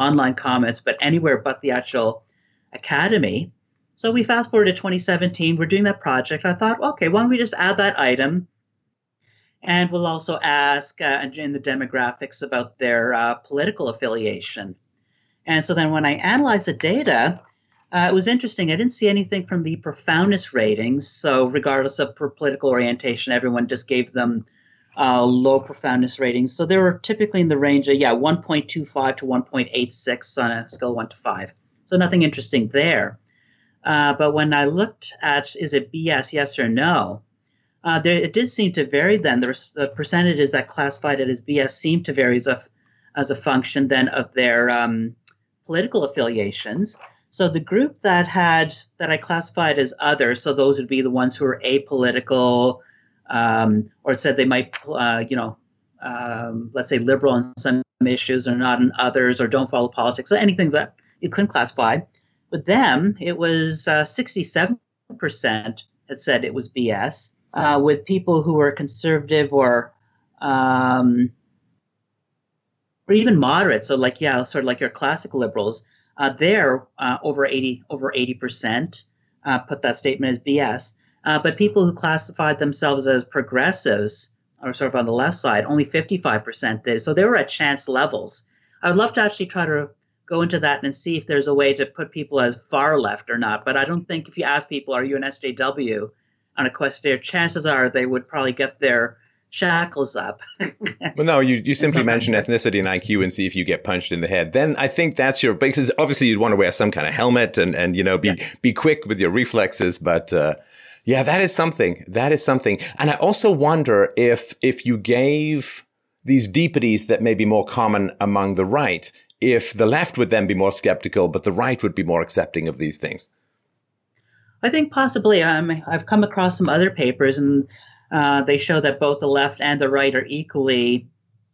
online comments, but anywhere but the actual academy. So we fast forward to 2017. We're doing that project. I thought, okay, why don't we just add that item? And we'll also ask uh, in the demographics about their uh, political affiliation. And so then when I analyzed the data, uh, it was interesting. I didn't see anything from the profoundness ratings. So, regardless of political orientation, everyone just gave them uh, low profoundness ratings. So, they were typically in the range of, yeah, 1.25 to 1.86 on a scale 1 to 5. So, nothing interesting there. Uh, but when I looked at is it BS, yes or no, uh, there, it did seem to vary then. The, the, percentages that classified it as BS seemed to vary as a, as a function then of their um, political affiliations. So the group that had that I classified as other, so those would be the ones who are apolitical, um, or said they might, uh, you know, um, let's say liberal on some issues or not in others, or don't follow politics, or anything that you couldn't classify. With them, it was uh, 67% had said it was BS. Uh, with people who were conservative or um, or even moderate. So like yeah, sort of like your classic liberals. Uh, there, uh, over eighty over eighty percent uh, put that statement as BS. Uh, but people who classified themselves as progressives, or sort of on the left side, only fifty five percent did. So they were at chance levels. I would love to actually try to go into that and see if there's a way to put people as far left or not. But I don't think if you ask people, are you an SJW on a questionnaire, chances are they would probably get their shackles up. well, no, you, you simply mention ethnicity and IQ and see if you get punched in the head. Then I think that's your, because obviously you'd want to wear some kind of helmet and, and, you know, be, yeah. be quick with your reflexes. But, uh, yeah, that is something. That is something. And I also wonder if, if you gave these deepities that may be more common among the right if the left would then be more skeptical, but the right would be more accepting of these things? I think possibly. Um, I've come across some other papers, and uh, they show that both the left and the right are equally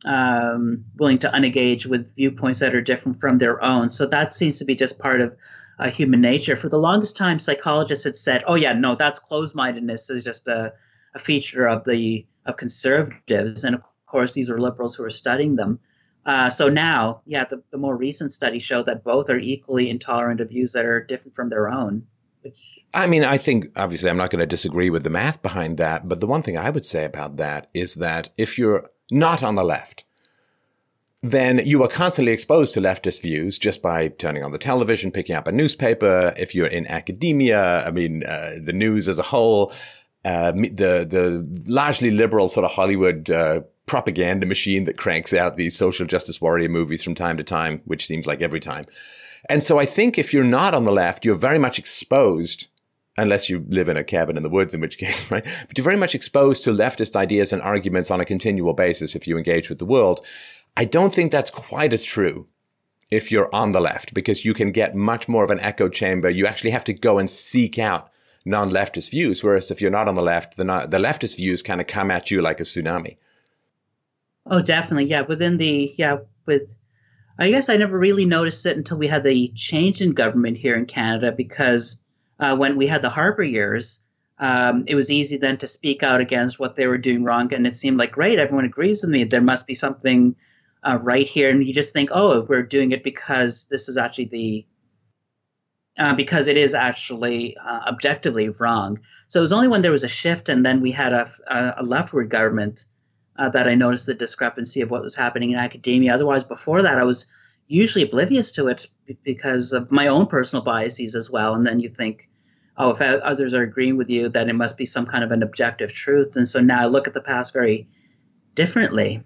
um, willing to unengage with viewpoints that are different from their own. So that seems to be just part of uh, human nature. For the longest time, psychologists had said, "Oh yeah, no, that's closed-mindedness is just a, a feature of the of conservatives," and of course, these are liberals who are studying them. Uh, so now, yeah, the, the more recent studies show that both are equally intolerant of views that are different from their own. I mean, I think obviously I'm not going to disagree with the math behind that, but the one thing I would say about that is that if you're not on the left, then you are constantly exposed to leftist views just by turning on the television, picking up a newspaper. If you're in academia, I mean, uh, the news as a whole, uh, the the largely liberal sort of Hollywood uh, propaganda machine that cranks out these social justice warrior movies from time to time, which seems like every time. And so I think if you're not on the left, you're very much exposed, unless you live in a cabin in the woods, in which case, right? But you're very much exposed to leftist ideas and arguments on a continual basis if you engage with the world. I don't think that's quite as true if you're on the left because you can get much more of an echo chamber. You actually have to go and seek out non-leftist views. Whereas if you're not on the left, the, the leftist views kind of come at you like a tsunami. Oh, definitely. Yeah. Within the, yeah, with, I guess I never really noticed it until we had the change in government here in Canada because uh, when we had the Harper years, um, it was easy then to speak out against what they were doing wrong. And it seemed like, great, everyone agrees with me. There must be something uh, right here. And you just think, oh, we're doing it because this is actually the, uh, because it is actually uh, objectively wrong. So it was only when there was a shift and then we had a, a leftward government uh, that I noticed the discrepancy of what was happening in academia. Otherwise, before that, I was usually oblivious to it because of my own personal biases as well. And then you think, oh, if others are agreeing with you, then it must be some kind of an objective truth. And so now I look at the past very differently.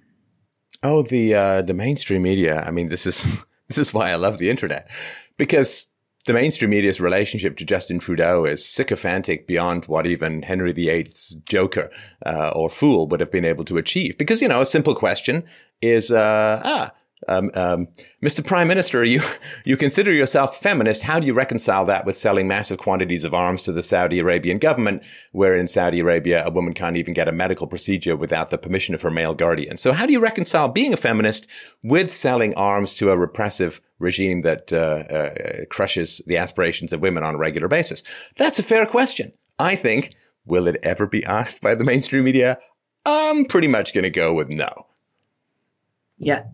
Oh, the uh, the mainstream media. I mean, this is this is why I love the internet because the mainstream media's relationship to Justin Trudeau is sycophantic beyond what even Henry VIII's Joker uh, or Fool would have been able to achieve. Because, you know, a simple question is, uh, ah, um, um, Mr. Prime Minister, you you consider yourself feminist. How do you reconcile that with selling massive quantities of arms to the Saudi Arabian government, where in Saudi Arabia a woman can't even get a medical procedure without the permission of her male guardian? So, how do you reconcile being a feminist with selling arms to a repressive regime that uh, uh, crushes the aspirations of women on a regular basis? That's a fair question. I think. Will it ever be asked by the mainstream media? I'm pretty much going to go with no. Yeah,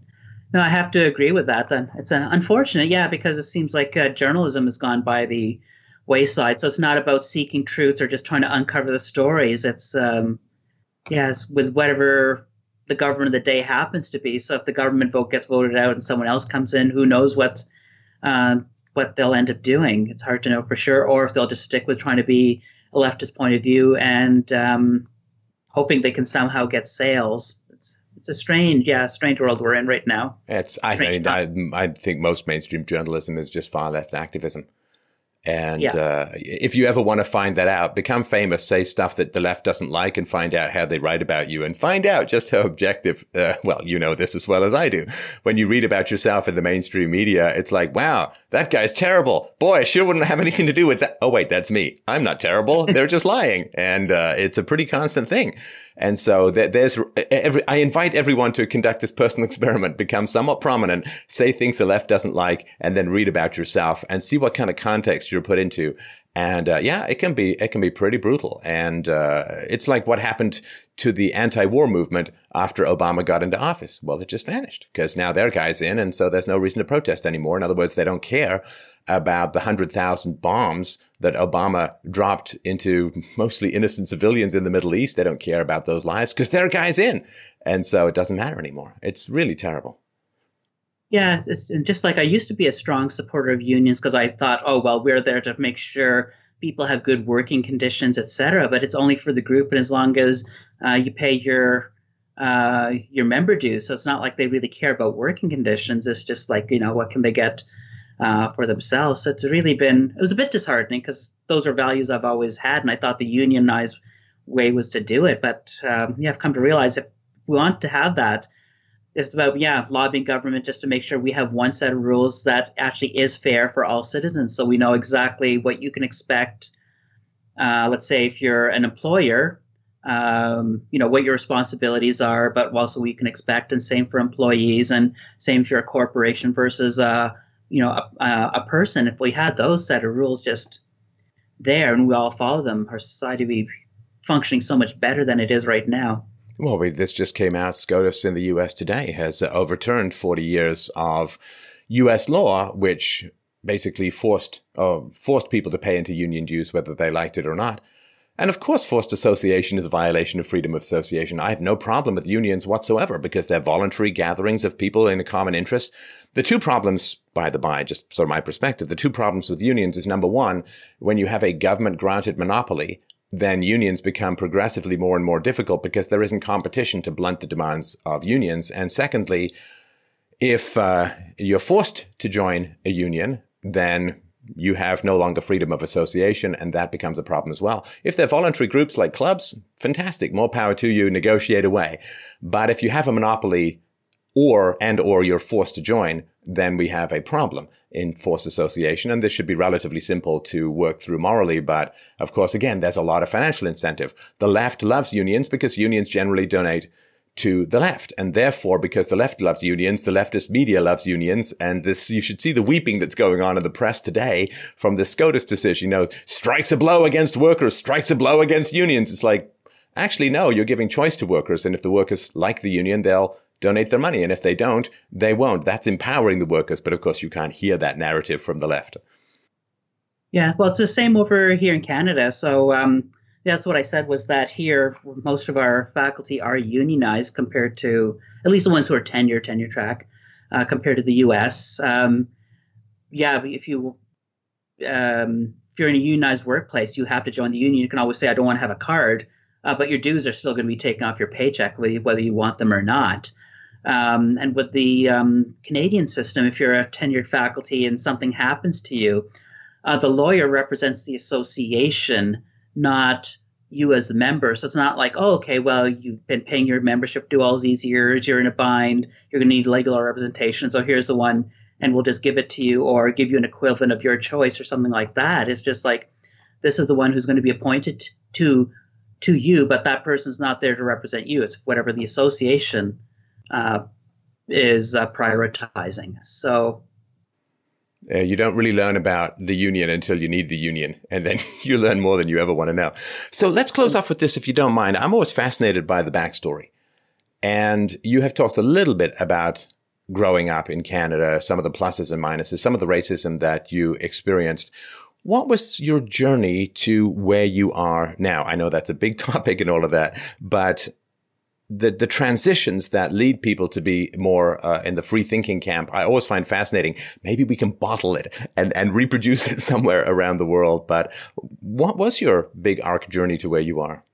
no, I have to agree with that. Then it's unfortunate, yeah, because it seems like uh, journalism has gone by the wayside. So it's not about seeking truth or just trying to uncover the stories. It's um, yeah, with whatever the government of the day happens to be. So if the government vote gets voted out and someone else comes in, who knows what uh, what they'll end up doing? It's hard to know for sure. Or if they'll just stick with trying to be a leftist point of view and um, hoping they can somehow get sales it's a strange, yeah, strange world we're in right now. It's I, mean, I, I think most mainstream journalism is just far left activism. And yeah. uh, if you ever want to find that out, become famous, say stuff that the left doesn't like, and find out how they write about you, and find out just how objective. Uh, well, you know this as well as I do. When you read about yourself in the mainstream media, it's like, wow, that guy's terrible. Boy, I sure wouldn't have anything to do with that. Oh wait, that's me. I'm not terrible. They're just lying, and uh, it's a pretty constant thing. And so there's every, I invite everyone to conduct this personal experiment, become somewhat prominent, say things the left doesn't like, and then read about yourself and see what kind of context you're put into. And uh, yeah, it can be it can be pretty brutal, and uh, it's like what happened to the anti-war movement after Obama got into office. Well, it just vanished because now their guy's in, and so there's no reason to protest anymore. In other words, they don't care about the hundred thousand bombs that Obama dropped into mostly innocent civilians in the Middle East. They don't care about those lives because their guy's in, and so it doesn't matter anymore. It's really terrible. Yeah, it's just like I used to be a strong supporter of unions because I thought, oh well, we're there to make sure people have good working conditions, etc. But it's only for the group, and as long as uh, you pay your uh, your member dues, so it's not like they really care about working conditions. It's just like you know what can they get uh, for themselves. So it's really been it was a bit disheartening because those are values I've always had, and I thought the unionized way was to do it. But um, yeah, I've come to realize if we want to have that it's about yeah lobbying government just to make sure we have one set of rules that actually is fair for all citizens so we know exactly what you can expect uh, let's say if you're an employer um, you know what your responsibilities are but also what you can expect and same for employees and same you're a corporation versus uh, you know a, a person if we had those set of rules just there and we all follow them our society would be functioning so much better than it is right now well, we, this just came out. SCOTUS in the US today has uh, overturned 40 years of US law, which basically forced uh, forced people to pay into union dues whether they liked it or not. And of course, forced association is a violation of freedom of association. I have no problem with unions whatsoever because they're voluntary gatherings of people in a common interest. The two problems, by the by, just sort of my perspective, the two problems with unions is number one, when you have a government granted monopoly then unions become progressively more and more difficult because there isn't competition to blunt the demands of unions. And secondly, if uh, you're forced to join a union, then you have no longer freedom of association, and that becomes a problem as well. If they're voluntary groups like clubs, fantastic, more power to you, negotiate away. But if you have a monopoly or and or you're forced to join, then we have a problem in forced association. And this should be relatively simple to work through morally. But of course, again, there's a lot of financial incentive. The left loves unions because unions generally donate to the left. And therefore, because the left loves unions, the leftist media loves unions. And this, you should see the weeping that's going on in the press today from the SCOTUS decision. You know, strikes a blow against workers, strikes a blow against unions. It's like, actually, no, you're giving choice to workers. And if the workers like the union, they'll donate their money. And if they don't, they won't. That's empowering the workers. But of course, you can't hear that narrative from the left. Yeah, well, it's the same over here in Canada. So um, that's what I said was that here, most of our faculty are unionized compared to at least the ones who are tenure, tenure track, uh, compared to the U.S. Um, yeah, if you um, if you're in a unionized workplace, you have to join the union. You can always say, "I don't want to have a card," uh, but your dues are still going to be taken off your paycheck, whether you want them or not. Um, and with the um, Canadian system, if you're a tenured faculty and something happens to you, uh, the lawyer represents the association, not you as the member. So it's not like, oh, okay, well, you've been paying your membership due all these years, you're in a bind, you're going to need legal representation. So here's the one, and we'll just give it to you or give you an equivalent of your choice or something like that. It's just like, this is the one who's going to be appointed to to you, but that person's not there to represent you. It's whatever the association uh, is uh, prioritizing. So uh, you don't really learn about the union until you need the union, and then you learn more than you ever want to know. So let's close off with this, if you don't mind. I'm always fascinated by the backstory, and you have talked a little bit about growing up in Canada, some of the pluses and minuses, some of the racism that you experienced. What was your journey to where you are now? I know that's a big topic and all of that, but the the transitions that lead people to be more uh, in the free thinking camp, I always find fascinating. Maybe we can bottle it and and reproduce it somewhere around the world. But what was your big arc journey to where you are?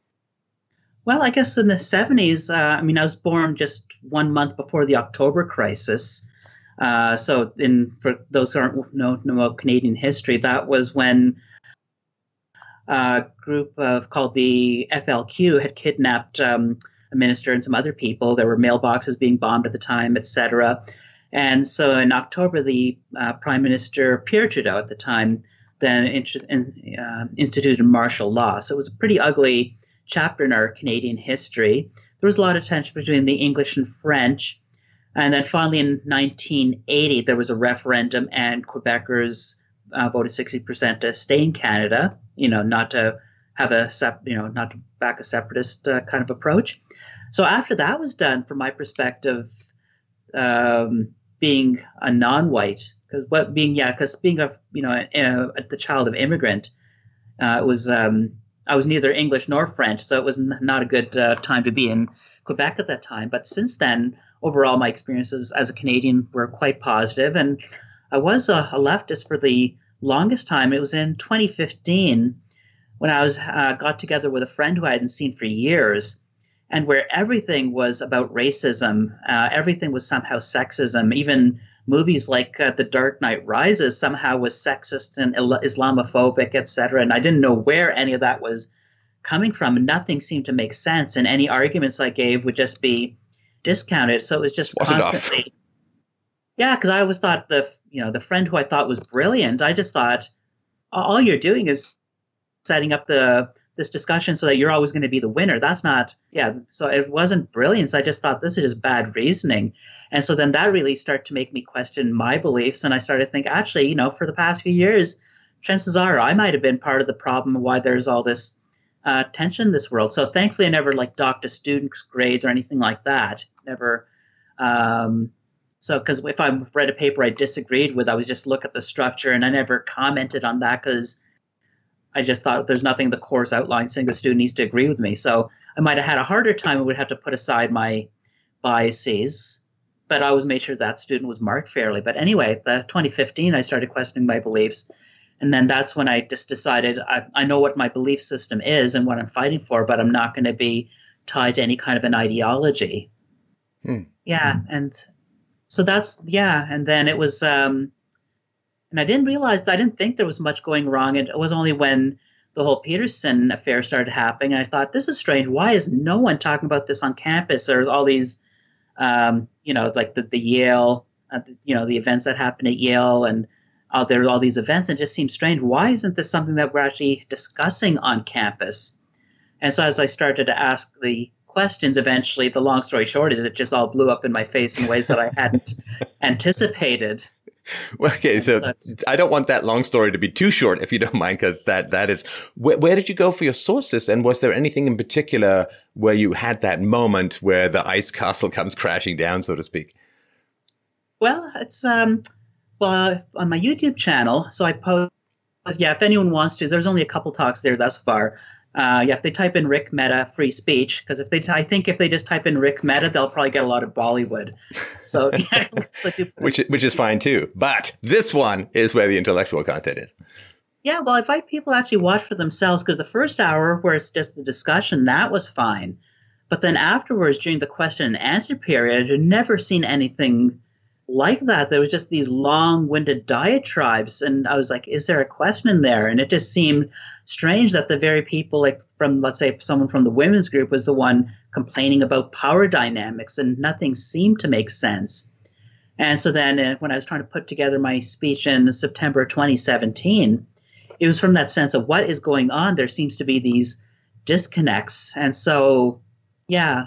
Well, I guess in the seventies. Uh, I mean, I was born just one month before the October crisis. Uh, so, in for those who aren't know, know about Canadian history, that was when a group of called the FLQ had kidnapped um, a minister and some other people. There were mailboxes being bombed at the time, etc. And so in October, the uh, Prime Minister Pierre Trudeau at the time then in, uh, instituted martial law. So it was a pretty ugly chapter in our Canadian history. There was a lot of tension between the English and French. And then finally in 1980, there was a referendum, and Quebecers uh, voted 60% to stay in Canada, you know, not to have a, you know, not to back a separatist uh, kind of approach. So after that was done, from my perspective, um, being a non-white, because what being yeah, because being a you know a, a, the child of immigrant, uh, was um, I was neither English nor French, so it was n- not a good uh, time to be in Quebec at that time. But since then, overall, my experiences as a Canadian were quite positive, and I was a, a leftist for the longest time. It was in 2015 when I was uh, got together with a friend who I hadn't seen for years and where everything was about racism, uh, everything was somehow sexism. Even movies like uh, The Dark Knight Rises somehow was sexist and Islamophobic, etc. And I didn't know where any of that was coming from. Nothing seemed to make sense, and any arguments I gave would just be discounted. So it was just Swat it off. constantly. Yeah, because I always thought the you know the friend who I thought was brilliant. I just thought all you're doing is setting up the this discussion so that you're always going to be the winner. That's not yeah. So it wasn't brilliance. I just thought this is just bad reasoning, and so then that really started to make me question my beliefs, and I started to think actually, you know, for the past few years, chances are I might have been part of the problem why there's all this uh, tension in this world. So thankfully, I never like docked a student's grades or anything like that. Never. Um, so, because if I read a paper I disagreed with, I was just look at the structure, and I never commented on that because I just thought there's nothing in the course outline saying the student needs to agree with me. So I might have had a harder time. I would have to put aside my biases, but I always made sure that student was marked fairly. But anyway, the 2015, I started questioning my beliefs. And then that's when I just decided I, I know what my belief system is and what I'm fighting for, but I'm not going to be tied to any kind of an ideology. Hmm. Yeah. And so that's, yeah. And then it was, um, and I didn't realize, I didn't think there was much going wrong. It was only when the whole Peterson affair started happening. And I thought, this is strange. Why is no one talking about this on campus? There's all these, um, you know, like the, the Yale, uh, you know, the events that happened at Yale and uh, there are all these events. And it just seems strange. Why isn't this something that we're actually discussing on campus? And so as I started to ask the questions, eventually, the long story short is it just all blew up in my face in ways that I hadn't anticipated. Okay, so I don't want that long story to be too short, if you don't mind, because that that is. Where, where, did you go for your sources, and was there anything in particular where you had that moment where the ice castle comes crashing down, so to speak? Well, it's um, well on my YouTube channel. So I post. Yeah, if anyone wants to, there's only a couple talks there thus far. Uh, yeah, if they type in Rick Mehta free speech, because if they, t- I think if they just type in Rick Mehta, they'll probably get a lot of Bollywood. So, yeah, which which is fine too. But this one is where the intellectual content is. Yeah, well, I invite people actually watch for themselves because the first hour where it's just the discussion that was fine, but then afterwards during the question and answer period, I've never seen anything like that. There was just these long-winded diatribes, and I was like, "Is there a question in there?" And it just seemed strange that the very people, like from let's say someone from the women's group, was the one complaining about power dynamics, and nothing seemed to make sense. And so then, uh, when I was trying to put together my speech in September 2017, it was from that sense of what is going on. There seems to be these disconnects, and so yeah.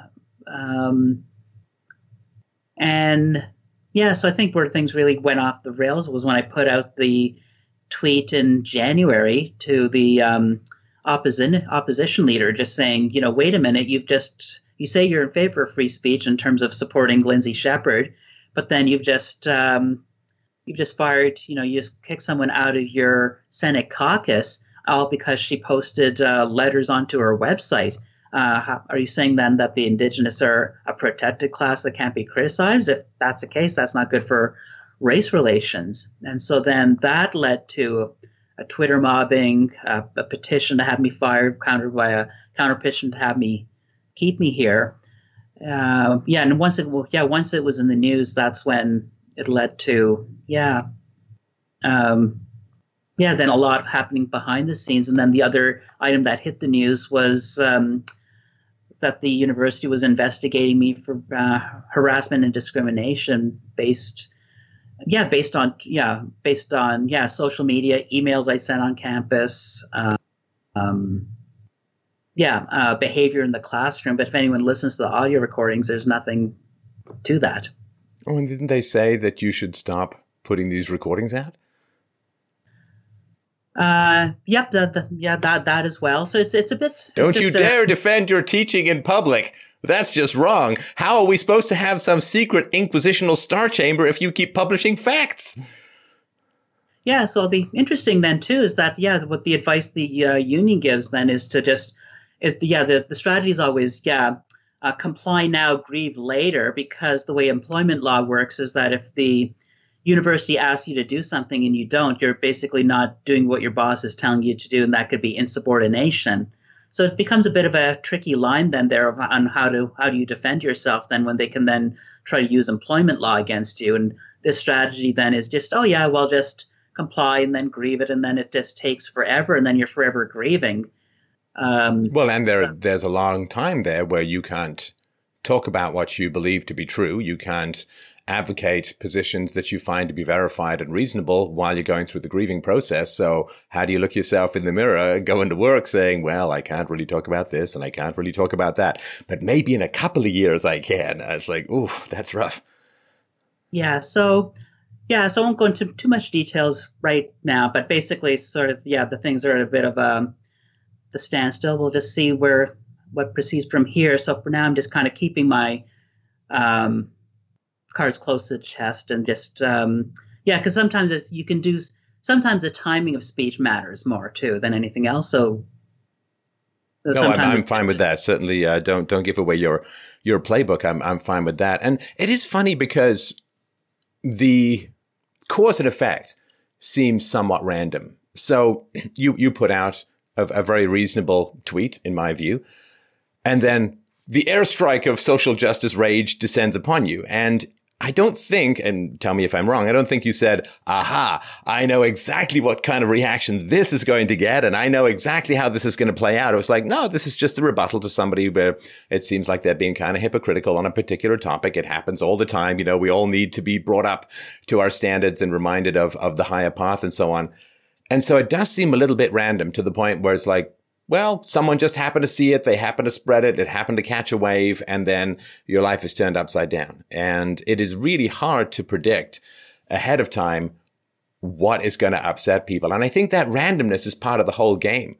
Um, and yeah, so I think where things really went off the rails was when I put out the tweet in January to the um, opposition opposition leader, just saying, you know, wait a minute, you've just you say you're in favor of free speech in terms of supporting Lindsay Shepherd, but then you've just um, you've just fired, you know, you just kicked someone out of your Senate caucus all because she posted uh, letters onto her website. Uh, how, are you saying then that the indigenous are a protected class that can't be criticized? If that's the case, that's not good for race relations. And so then that led to a Twitter mobbing, uh, a petition to have me fired, countered by a counter petition to have me keep me here. Uh, yeah, and once it well, yeah once it was in the news, that's when it led to yeah, um, yeah. Then a lot happening behind the scenes, and then the other item that hit the news was um, that the university was investigating me for uh, harassment and discrimination based yeah based on yeah based on yeah social media emails i sent on campus uh, um, yeah uh, behavior in the classroom. But if anyone listens to the audio recordings there's nothing to that. Oh and didn't they say that you should stop putting these recordings out uh, yep, the, the, yeah, that that as well. So it's it's a bit. It's Don't you dare a, defend your teaching in public. That's just wrong. How are we supposed to have some secret inquisitional star chamber if you keep publishing facts? Yeah. So the interesting then too is that yeah, what the advice the uh, union gives then is to just, it, yeah, the the strategy is always yeah. Uh, comply now, grieve later, because the way employment law works is that if the university asks you to do something and you don't, you're basically not doing what your boss is telling you to do, and that could be insubordination. So it becomes a bit of a tricky line then there on how to how do you defend yourself then when they can then try to use employment law against you. And this strategy then is just, oh yeah, well just comply and then grieve it, and then it just takes forever, and then you're forever grieving. Um, well, and there so, there's a long time there where you can't talk about what you believe to be true. You can't advocate positions that you find to be verified and reasonable while you're going through the grieving process. So how do you look yourself in the mirror, go into work saying, well, I can't really talk about this and I can't really talk about that, but maybe in a couple of years I can. I was like, ooh, that's rough. Yeah. So, yeah, so I won't go into too much details right now, but basically, sort of, yeah, the things are a bit of a um, the standstill. We'll just see where what proceeds from here. So for now, I'm just kind of keeping my um, cards close to the chest and just um, yeah, because sometimes you can do. Sometimes the timing of speech matters more too than anything else. So. No, I'm, I'm fine with that. Certainly, uh, don't don't give away your your playbook. I'm I'm fine with that. And it is funny because the cause and effect seems somewhat random. So you you put out a, a very reasonable tweet, in my view, and then the airstrike of social justice rage descends upon you. And I don't think, and tell me if I'm wrong, I don't think you said, aha, I know exactly what kind of reaction this is going to get, and I know exactly how this is going to play out. It was like, no, this is just a rebuttal to somebody where it seems like they're being kind of hypocritical on a particular topic. It happens all the time. You know, we all need to be brought up to our standards and reminded of, of the higher path and so on. And so it does seem a little bit random to the point where it's like, well, someone just happened to see it. They happened to spread it. It happened to catch a wave and then your life is turned upside down. And it is really hard to predict ahead of time what is going to upset people. And I think that randomness is part of the whole game,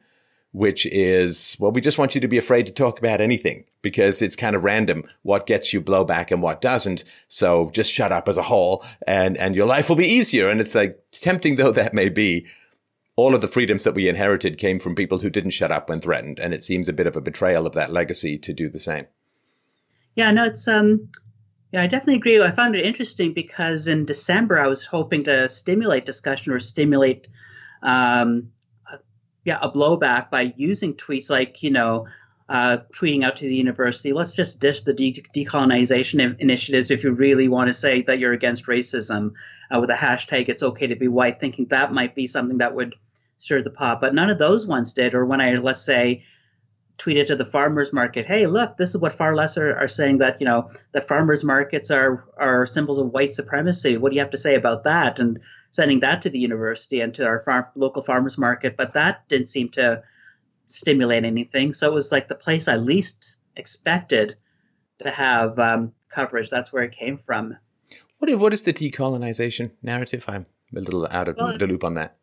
which is, well, we just want you to be afraid to talk about anything because it's kind of random what gets you blowback and what doesn't. So just shut up as a whole and, and your life will be easier. And it's like tempting though that may be all of the freedoms that we inherited came from people who didn't shut up when threatened. And it seems a bit of a betrayal of that legacy to do the same. Yeah, no, it's, um, yeah, I definitely agree. I found it interesting because in December I was hoping to stimulate discussion or stimulate, um, yeah, a blowback by using tweets like, you know, uh, tweeting out to the university, let's just ditch the de- decolonization initiatives if you really want to say that you're against racism uh, with a hashtag, it's okay to be white, thinking that might be something that would stir the pot. But none of those ones did. Or when I, let's say, tweeted to the farmers market, hey, look, this is what far less are, saying that, you know, that farmers markets are, are symbols of white supremacy. What do you have to say about that? And sending that to the university and to our farm, local farmers market. But that didn't seem to stimulate anything. So it was like the place I least expected to have um, coverage. That's where it came from. What is, what is the decolonization narrative? I'm a little out of well, the loop on that.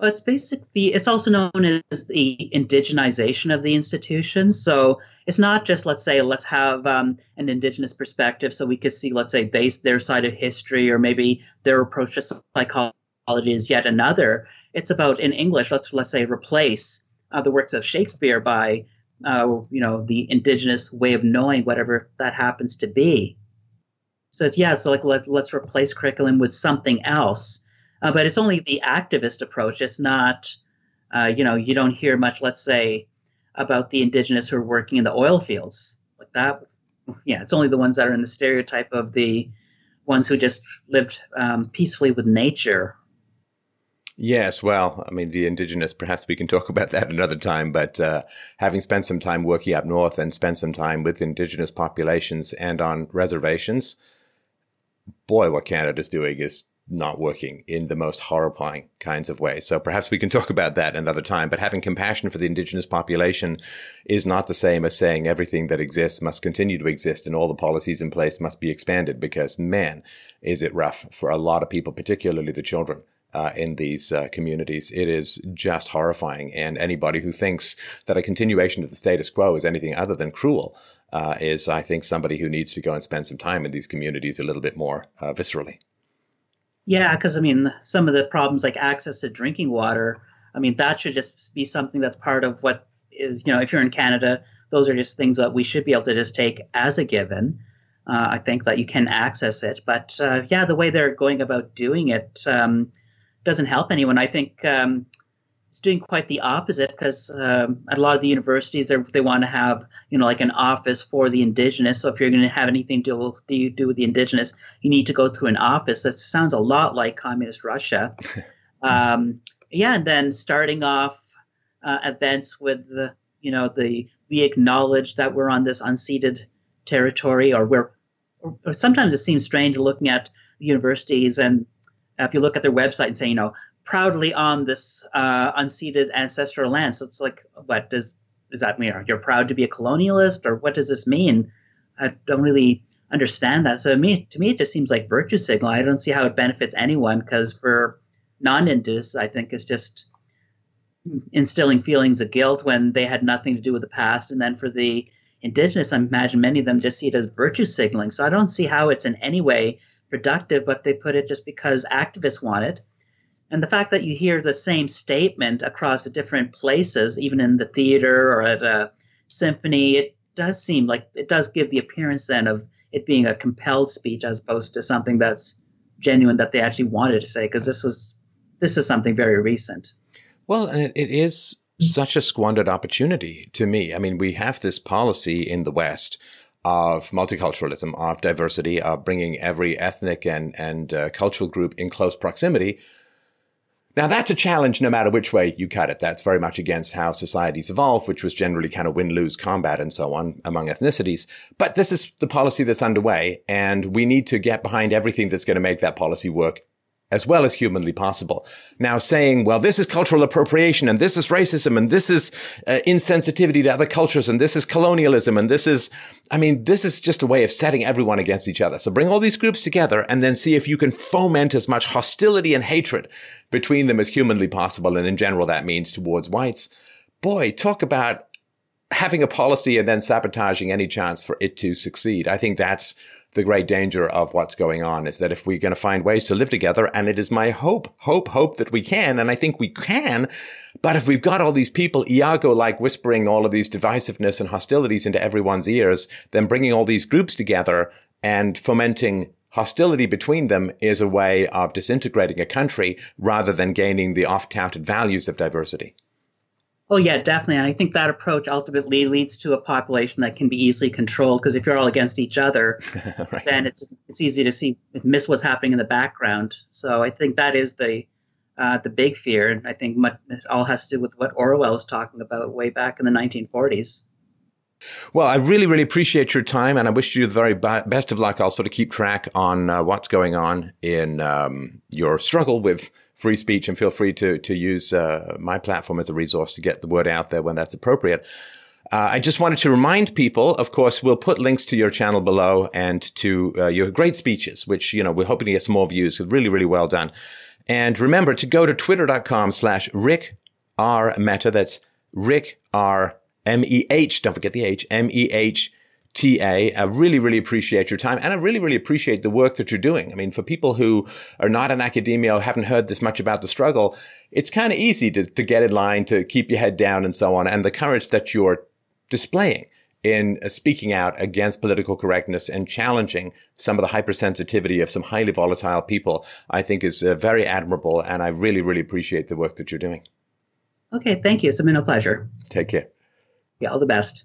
Well, it's basically it's also known as the indigenization of the institutions. So it's not just let's say let's have um, an indigenous perspective, so we could see let's say they, their side of history or maybe their approach to psychology is yet another. It's about in English let's let's say replace uh, the works of Shakespeare by uh, you know the indigenous way of knowing whatever that happens to be. So it's yeah, it's like let, let's replace curriculum with something else. Uh, but it's only the activist approach. It's not, uh, you know, you don't hear much, let's say, about the indigenous who are working in the oil fields like that. Yeah, it's only the ones that are in the stereotype of the ones who just lived um, peacefully with nature Yes, well, I mean, the indigenous, perhaps we can talk about that another time, but uh, having spent some time working up north and spent some time with indigenous populations and on reservations, boy, what Canada's doing is not working in the most horrifying kinds of ways. So perhaps we can talk about that another time. But having compassion for the indigenous population is not the same as saying everything that exists must continue to exist and all the policies in place must be expanded because man, is it rough for a lot of people, particularly the children uh, in these uh, communities. It is just horrifying. And anybody who thinks that a continuation of the status quo is anything other than cruel uh, is, I think, somebody who needs to go and spend some time in these communities a little bit more uh, viscerally. Yeah, because I mean, some of the problems like access to drinking water, I mean, that should just be something that's part of what is, you know, if you're in Canada, those are just things that we should be able to just take as a given. Uh, I think that you can access it. But uh, yeah, the way they're going about doing it, um, doesn't help anyone. I think um, it's doing quite the opposite because um, at a lot of the universities they want to have you know like an office for the indigenous. So if you're going to have anything to do, do with the indigenous, you need to go to an office. That sounds a lot like communist Russia. um, yeah, and then starting off uh, events with the you know the we acknowledge that we're on this unceded territory, or where. Or, or sometimes it seems strange looking at universities and if you look at their website and say, you know, proudly on this uh, unceded ancestral land. So it's like, what does does that mean? You're proud to be a colonialist, or what does this mean? I don't really understand that. So to me, to me, it just seems like virtue signal. I don't see how it benefits anyone because for non-Indigenous, I think it's just instilling feelings of guilt when they had nothing to do with the past, and then for the Indigenous, I imagine many of them just see it as virtue signaling. So I don't see how it's in any way productive, but they put it just because activists want it. And the fact that you hear the same statement across different places, even in the theater or at a symphony, it does seem like it does give the appearance then of it being a compelled speech as opposed to something that's genuine that they actually wanted to say because this was this is something very recent. Well, and it, it is such a squandered opportunity to me. I mean, we have this policy in the West of multiculturalism, of diversity, of bringing every ethnic and and uh, cultural group in close proximity. Now that's a challenge no matter which way you cut it. That's very much against how societies evolve, which was generally kind of win-lose combat and so on among ethnicities. But this is the policy that's underway, and we need to get behind everything that's going to make that policy work as well as humanly possible. Now saying, well, this is cultural appropriation and this is racism and this is uh, insensitivity to other cultures and this is colonialism and this is, I mean, this is just a way of setting everyone against each other. So bring all these groups together and then see if you can foment as much hostility and hatred between them as humanly possible. And in general, that means towards whites. Boy, talk about having a policy and then sabotaging any chance for it to succeed. I think that's the great danger of what's going on is that if we're going to find ways to live together, and it is my hope, hope, hope that we can, and I think we can, but if we've got all these people, Iago like whispering all of these divisiveness and hostilities into everyone's ears, then bringing all these groups together and fomenting hostility between them is a way of disintegrating a country rather than gaining the oft-touted values of diversity. Oh yeah, definitely. And I think that approach ultimately leads to a population that can be easily controlled because if you're all against each other, right. then it's it's easy to see miss what's happening in the background. So I think that is the uh, the big fear, and I think much, it all has to do with what Orwell was talking about way back in the 1940s. Well, I really, really appreciate your time, and I wish you the very best of luck. I'll sort of keep track on uh, what's going on in um, your struggle with free speech and feel free to, to use uh, my platform as a resource to get the word out there when that's appropriate. Uh, I just wanted to remind people, of course, we'll put links to your channel below and to uh, your great speeches, which, you know, we're hoping to get some more views. Really, really well done. And remember to go to twitter.com slash Rick R Mehta. That's Rick R M E H. Don't forget the H. M E H TA. I really, really appreciate your time. And I really, really appreciate the work that you're doing. I mean, for people who are not in academia or haven't heard this much about the struggle, it's kind of easy to, to get in line, to keep your head down and so on. And the courage that you're displaying in uh, speaking out against political correctness and challenging some of the hypersensitivity of some highly volatile people, I think is uh, very admirable. And I really, really appreciate the work that you're doing. Okay. Thank you. It's been a pleasure. Take care. Yeah. All the best.